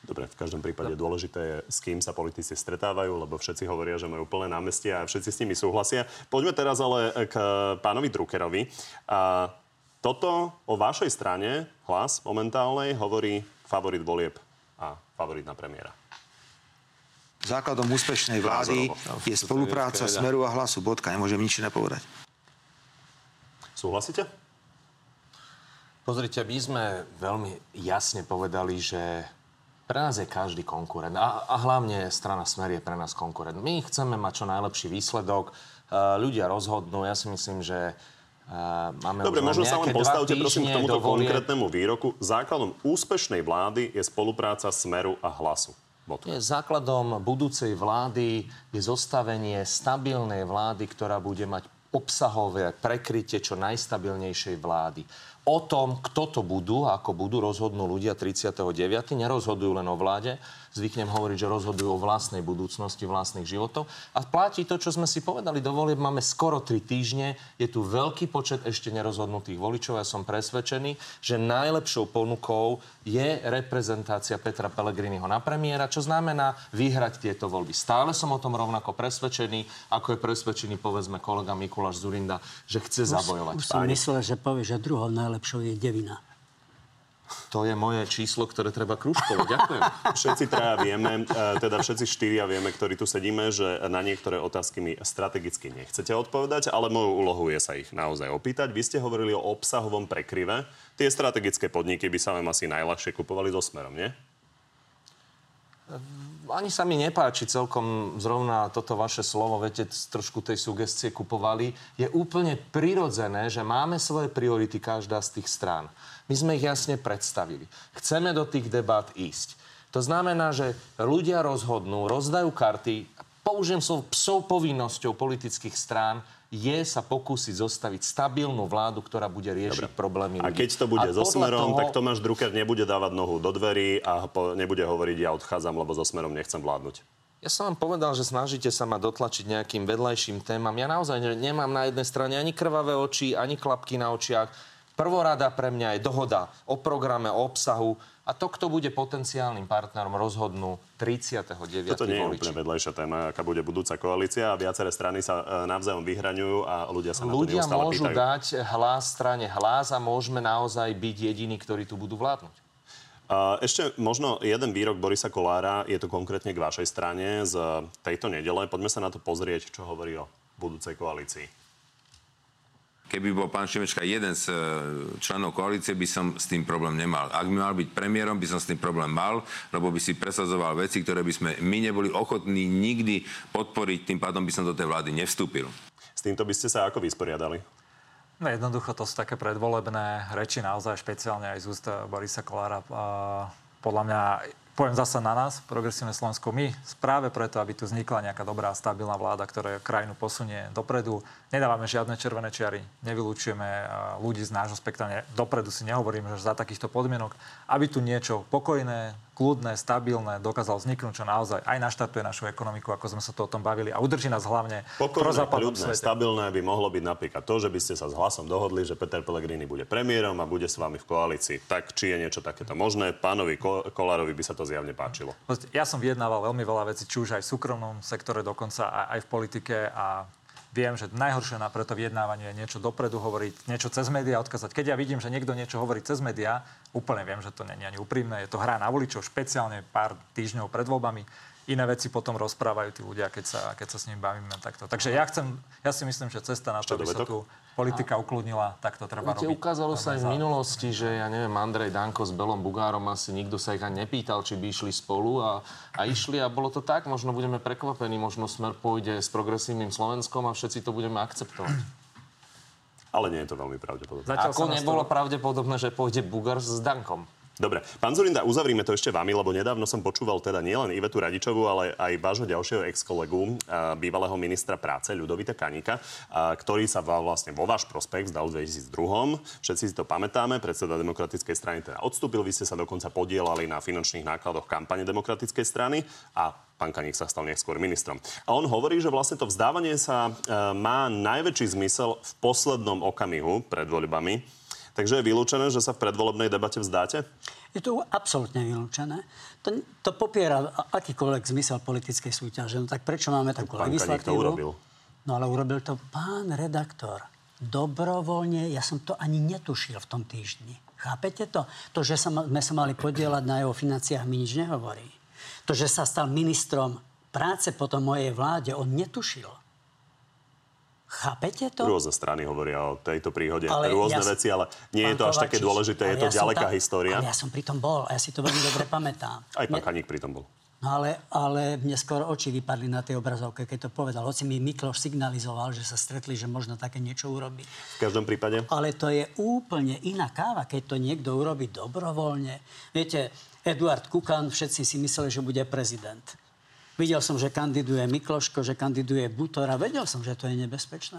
Dobre, v každom prípade dôležité je, s kým sa politici stretávajú, lebo všetci hovoria, že majú plné námestia a všetci s nimi súhlasia. Poďme teraz ale k pánovi Druckerovi. A toto o vašej strane, hlas momentálnej, hovorí favorit volieb a favorit na premiéra. Základom úspešnej vlády je spolupráca Smeru a Hlasu. Bodka, nemôžem nič nepovedať. Súhlasíte? Pozrite, my sme veľmi jasne povedali, že pre nás je každý konkurent. A, a hlavne strana Smer je pre nás konkurent. My chceme mať čo najlepší výsledok. Uh, ľudia rozhodnú. Ja si myslím, že Uh, máme Dobre, možno sa len postavte prosím k tomuto konkrétnemu výroku. Základom úspešnej vlády je spolupráca Smeru a Hlasu. Je základom budúcej vlády je zostavenie stabilnej vlády, ktorá bude mať obsahové prekrytie čo najstabilnejšej vlády. O tom, kto to budú, ako budú, rozhodnú ľudia 39. Nerozhodujú len o vláde, zvyknem hovoriť, že rozhodujú o vlastnej budúcnosti, vlastných životov. A platí to, čo sme si povedali do volieb, máme skoro 3 týždne, je tu veľký počet ešte nerozhodnutých voličov. Ja som presvedčený, že najlepšou ponukou je reprezentácia Petra Pellegriniho na premiéra, čo znamená vyhrať tieto voľby. Stále som o tom rovnako presvedčený, ako je presvedčený, povedzme, kolega Mikuláš Zurinda, že chce zabojovať. Už, už som myslel, že povie, že druhou najlepšou je Devina. To je moje číslo, ktoré treba kružkovať. Ďakujem. Všetci traja vieme, e, teda všetci štyria vieme, ktorí tu sedíme, že na niektoré otázky mi strategicky nechcete odpovedať, ale moju úlohu je sa ich naozaj opýtať. Vy ste hovorili o obsahovom prekryve. Tie strategické podniky by sa vám asi najľahšie kupovali so smerom, nie? Ani sa mi nepáči celkom zrovna toto vaše slovo, viete, trošku tej sugestie kupovali. Je úplne prirodzené, že máme svoje priority každá z tých strán. My sme ich jasne predstavili. Chceme do tých debát ísť. To znamená, že ľudia rozhodnú, rozdajú karty, použijem som psou povinnosťou politických strán, je sa pokúsiť zostaviť stabilnú vládu, ktorá bude riešiť Dobre. problémy ľudí. A keď to bude so Smerom, toho... tak Tomáš Drucker nebude dávať nohu do dverí a po, nebude hovoriť, ja odchádzam, lebo so Smerom nechcem vládnuť. Ja som vám povedal, že snažíte sa ma dotlačiť nejakým vedľajším témam. Ja naozaj nemám na jednej strane ani krvavé oči, ani klapky na očiach. Prvorada pre mňa je dohoda o programe, o obsahu a to, kto bude potenciálnym partnerom, rozhodnú 39. Toto nie je voliči. úplne vedľajšia téma, aká bude budúca koalícia a viaceré strany sa e, navzájom vyhraňujú a ľudia sa ľudia na to môžu pýtajú. dať hlas strane hlas a môžeme naozaj byť jediní, ktorí tu budú vládnuť. Ešte možno jeden výrok Borisa Kolára, je to konkrétne k vašej strane z tejto nedele. Poďme sa na to pozrieť, čo hovorí o budúcej koalícii keby bol pán Šimečka jeden z e, členov koalície, by som s tým problém nemal. Ak by mal byť premiérom, by som s tým problém mal, lebo by si presadzoval veci, ktoré by sme my neboli ochotní nikdy podporiť, tým pádom by som do tej vlády nevstúpil. S týmto by ste sa ako vysporiadali? No jednoducho to sú také predvolebné reči, naozaj špeciálne aj z úst Borisa Kolára. Podľa mňa poviem zasa na nás, Progresívne Slovensko, my práve preto, aby tu vznikla nejaká dobrá, stabilná vláda, ktorá krajinu posunie dopredu. Nedávame žiadne červené čiary, nevylučujeme ľudí z nášho spektra, dopredu si nehovorím, že za takýchto podmienok, aby tu niečo pokojné, kľudné, stabilné dokázal vzniknúť, čo naozaj aj naštartuje našu ekonomiku, ako sme sa to o tom bavili a udrží nás hlavne Pokojné, kľudné, svete. stabilné by mohlo byť napríklad to, že by ste sa s hlasom dohodli, že Peter Pellegrini bude premiérom a bude s vami v koalícii. Tak či je niečo takéto možné? Pánovi Kolárovi by sa to zjavne páčilo. Ja som vyjednával veľmi veľa vecí, či už aj v súkromnom sektore dokonca, aj v politike a viem, že najhoršie na preto vyjednávanie je niečo dopredu hovoriť, niečo cez médiá odkazať. Keď ja vidím, že niekto niečo hovorí cez médiá, úplne viem, že to nie je ani úprimné. Je to hra na voličov, špeciálne pár týždňov pred voľbami. Iné veci potom rozprávajú tí ľudia, keď sa, keď sa s nimi bavíme takto. Takže ja, chcem, ja si myslím, že cesta na to, aby sa tu politika ukludnila, tak to treba Viete, robiť. ukázalo sa aj v minulosti, že ja neviem, Andrej Danko s Belom Bugárom asi nikto sa ich ani nepýtal, či by išli spolu a, a išli a bolo to tak. Možno budeme prekvapení, možno Smer pôjde s progresívnym Slovenskom a všetci to budeme akceptovať. Ale nie je to veľmi pravdepodobné. Zatiaľ Ako nebolo to... pravdepodobné, že pôjde Bugár s Dankom. Dobre, pán Zurinda, uzavrime to ešte vami, lebo nedávno som počúval teda nielen Ivetu Radičovú, ale aj vášho ďalšieho ex-kolegu, bývalého ministra práce Ľudovita Kanika, ktorý sa vlastne vo váš prospekt vzdal v 2002. Všetci si to pamätáme, predseda demokratickej strany teda odstúpil, vy ste sa dokonca podielali na finančných nákladoch kampane demokratickej strany a pán Kaník sa stal neskôr ministrom. A on hovorí, že vlastne to vzdávanie sa e, má najväčší zmysel v poslednom okamihu pred voľbami, Takže je vylúčené, že sa v predvolebnej debate vzdáte? Je to absolútne vylúčené. To, to popiera akýkoľvek zmysel politickej súťaže. No tak prečo máme takú pán legislatívu? urobil. No ale urobil to pán redaktor. Dobrovoľne, ja som to ani netušil v tom týždni. Chápete to? To, že sme sa mali podielať na jeho financiách, mi nič nehovorí. To, že sa stal ministrom práce po tom mojej vláde, on netušil. Chápete to? Rôzne strany hovoria o tejto príhode, ale rôzne ja, veci, ale nie je to až také dôležité, je to ja ďaleká tam, história. Ale ja som pri tom bol ja si to veľmi dobre pamätám. Aj pán Kaník pri tom bol. No ale, ale mne skoro oči vypadli na tej obrazovke, keď to povedal. Hoci mi Mikloš signalizoval, že sa stretli, že možno také niečo urobí. V každom prípade? Ale to je úplne iná káva, keď to niekto urobí dobrovoľne. Viete, Eduard Kukan, všetci si mysleli, že bude prezident. Videl som, že kandiduje Mikloško, že kandiduje Butora. Vedel som, že to je nebezpečné.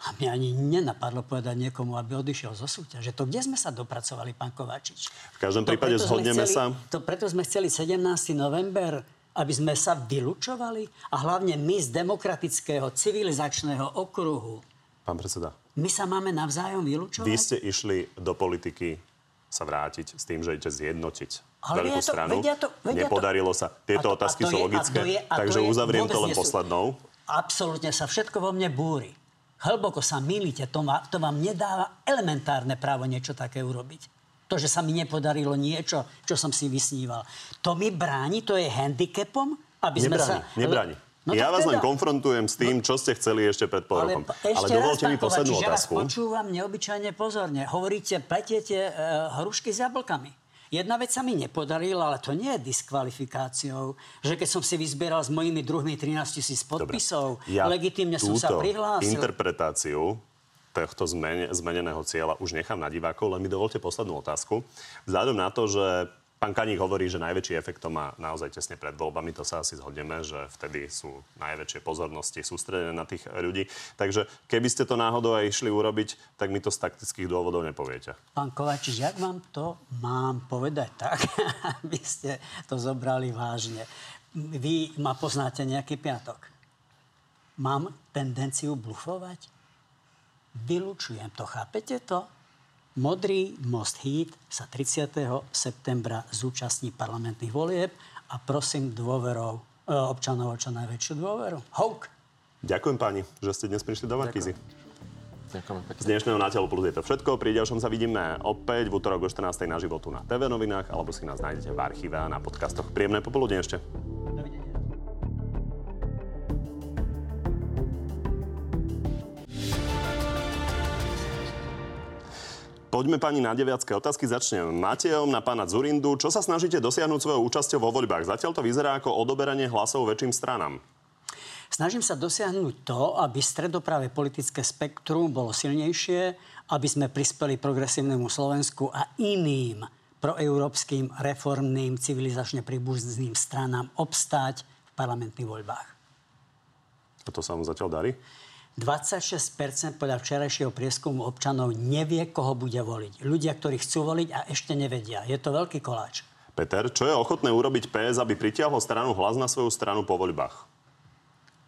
A mňa ani nenapadlo povedať niekomu, aby odišiel zo súťaže. To kde sme sa dopracovali, pán Kovačič? V každom to prípade zhodneme chceli, sa. To preto sme chceli 17. november, aby sme sa vylučovali a hlavne my z demokratického civilizačného okruhu. Pán predseda. My sa máme navzájom vylučovať? Vy ste išli do politiky sa vrátiť s tým, že idete zjednotiť ale veľkú to, stranu. Vedia to, vedia Nepodarilo to. sa. Tieto a, otázky a sú je, logické, je, takže uzavriem to len poslednou. Absolútne sa všetko vo mne búri. Hlboko sa milíte, to, ma, to vám nedáva elementárne právo niečo také urobiť. To, že sa mi nepodarilo niečo, čo som si vysníval. To mi bráni, to je handicapom, aby nebráni, sme sa... Nebráni, No ja vás teda... len konfrontujem s tým, no, čo ste chceli ešte pred pol rokom. Ale, ale dovolte mi poslednú otázku. Ja počúvam neobyčajne pozorne. Hovoríte, pletiete uh, hrušky s jablkami. Jedna vec sa mi nepodarila, ale to nie je diskvalifikáciou, že keď som si vyzbieral s mojimi druhmi 13 tisíc podpisov, ja legitimne som sa prihlásil. interpretáciu tohto zmen- zmeneného cieľa už nechám na divákov, len mi dovolte poslednú otázku. Vzhľadom na to, že Pán Kaník hovorí, že najväčší efekt to má naozaj tesne pred voľbami. To sa asi zhodneme, že vtedy sú najväčšie pozornosti sústredené na tých ľudí. Takže keby ste to náhodou aj išli urobiť, tak mi to z taktických dôvodov nepoviete. Pán Kovačič, jak vám to mám povedať tak, aby ste to zobrali vážne? Vy ma poznáte nejaký piatok. Mám tendenciu blufovať? Vylučujem to, chápete to? Modrý most Hít sa 30. septembra zúčastní parlamentných volieb a prosím dôverov e, občanov o čo najväčšiu dôveru. Houk! Ďakujem páni, že ste dnes prišli do Markízy. Z dnešného Na telo plus je to všetko. Pri ďalšom sa vidíme opäť v útorok o 14. na životu na TV novinách alebo si nás nájdete v archíve a na podcastoch. Príjemné popoludne ešte. Poďme pani na deviacké otázky. Začnem Matejom na pána Zurindu. Čo sa snažíte dosiahnuť svojou účasťou vo voľbách? Zatiaľ to vyzerá ako odoberanie hlasov väčším stranám. Snažím sa dosiahnuť to, aby stredopravé politické spektrum bolo silnejšie, aby sme prispeli progresívnemu Slovensku a iným proeurópskym, reformným, civilizačne príbuzným stranám obstáť v parlamentných voľbách. A to sa vám zatiaľ darí? 26% podľa včerajšieho prieskumu občanov nevie, koho bude voliť. Ľudia, ktorí chcú voliť a ešte nevedia. Je to veľký koláč. Peter, čo je ochotné urobiť PS, aby pritiahlo stranu hlas na svoju stranu po voľbách?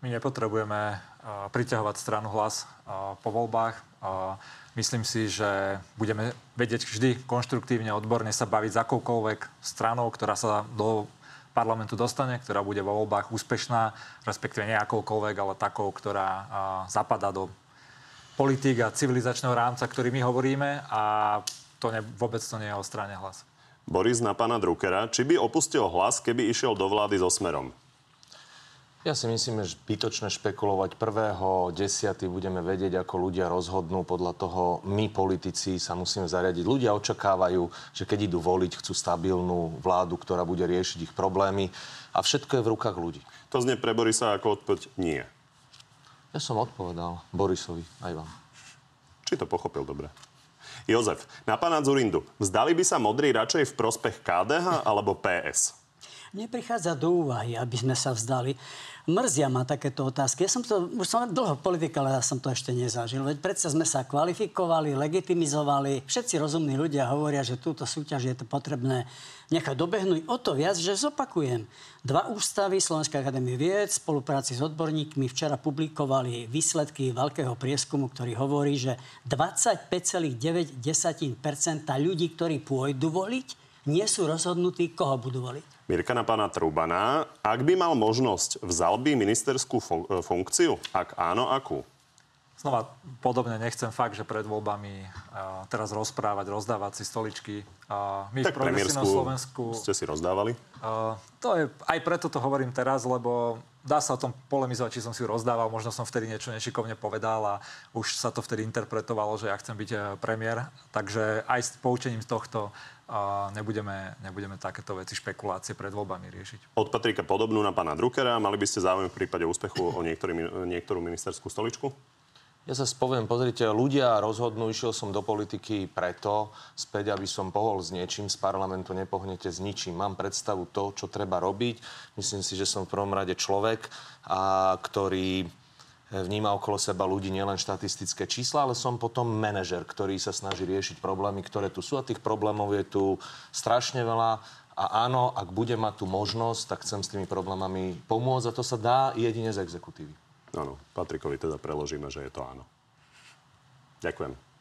My nepotrebujeme uh, priťahovať stranu hlas uh, po voľbách. Uh, myslím si, že budeme vedieť vždy konštruktívne, odborne sa baviť s akoukoľvek stranou, ktorá sa do parlamentu dostane, ktorá bude vo voľbách úspešná, respektíve nie akoukoľvek, ale takou, ktorá zapadá do politik a civilizačného rámca, ktorý my hovoríme a to ne, vôbec to nie je o strane hlas. Boris na pána Druckera. Či by opustil hlas, keby išiel do vlády so Smerom? Ja si myslím, že bytočné špekulovať. Prvého desiaty budeme vedieť, ako ľudia rozhodnú. Podľa toho my, politici, sa musíme zariadiť. Ľudia očakávajú, že keď idú voliť, chcú stabilnú vládu, ktorá bude riešiť ich problémy. A všetko je v rukách ľudí. To znie pre Borisa ako odpoveď nie. Ja som odpovedal Borisovi, aj vám. Či to pochopil dobre? Jozef, na pána Zurindu. Vzdali by sa modrí radšej v prospech KDH alebo PS? Neprichádza do úvahy, aby sme sa vzdali. Mrzia ma takéto otázky. Ja som to, už som dlho politika, ale ja som to ešte nezažil. Veď predsa sme sa kvalifikovali, legitimizovali. Všetci rozumní ľudia hovoria, že túto súťaž je to potrebné nechať dobehnúť. O to viac, že zopakujem. Dva ústavy Slovenskej akadémie vied v spolupráci s odborníkmi včera publikovali výsledky veľkého prieskumu, ktorý hovorí, že 25,9% ľudí, ktorí pôjdu voliť, nie sú rozhodnutí, koho budú voliť. Mirka na pána Trubana. Ak by mal možnosť, vzal by ministerskú fun- e, funkciu? Ak áno, akú? Znova, podobne nechcem fakt, že pred voľbami uh, teraz rozprávať, rozdávať si stoličky. Uh, my tak v progresívnom Slovensku... ste si rozdávali? Uh, to je, aj preto to hovorím teraz, lebo dá sa o tom polemizovať, či som si ju rozdával, možno som vtedy niečo nešikovne povedal a už sa to vtedy interpretovalo, že ja chcem byť premiér. Takže aj s poučením z tohto a nebudeme, nebudeme takéto veci, špekulácie pred voľbami riešiť. Od Patrika podobnú na pána Druckera. Mali by ste záujem v prípade úspechu o niektorú ministerskú stoličku? Ja sa spoviem, pozrite, ľudia rozhodnú, išiel som do politiky preto, späť, aby som pohol s niečím, z parlamentu nepohnete s ničím. Mám predstavu to, čo treba robiť. Myslím si, že som v prvom rade človek, a, ktorý vníma okolo seba ľudí nielen štatistické čísla, ale som potom manažer, ktorý sa snaží riešiť problémy, ktoré tu sú a tých problémov je tu strašne veľa. A áno, ak bude mať tú možnosť, tak chcem s tými problémami pomôcť a to sa dá jedine z exekutívy. Áno, Patrikovi teda preložíme, že je to áno. Ďakujem.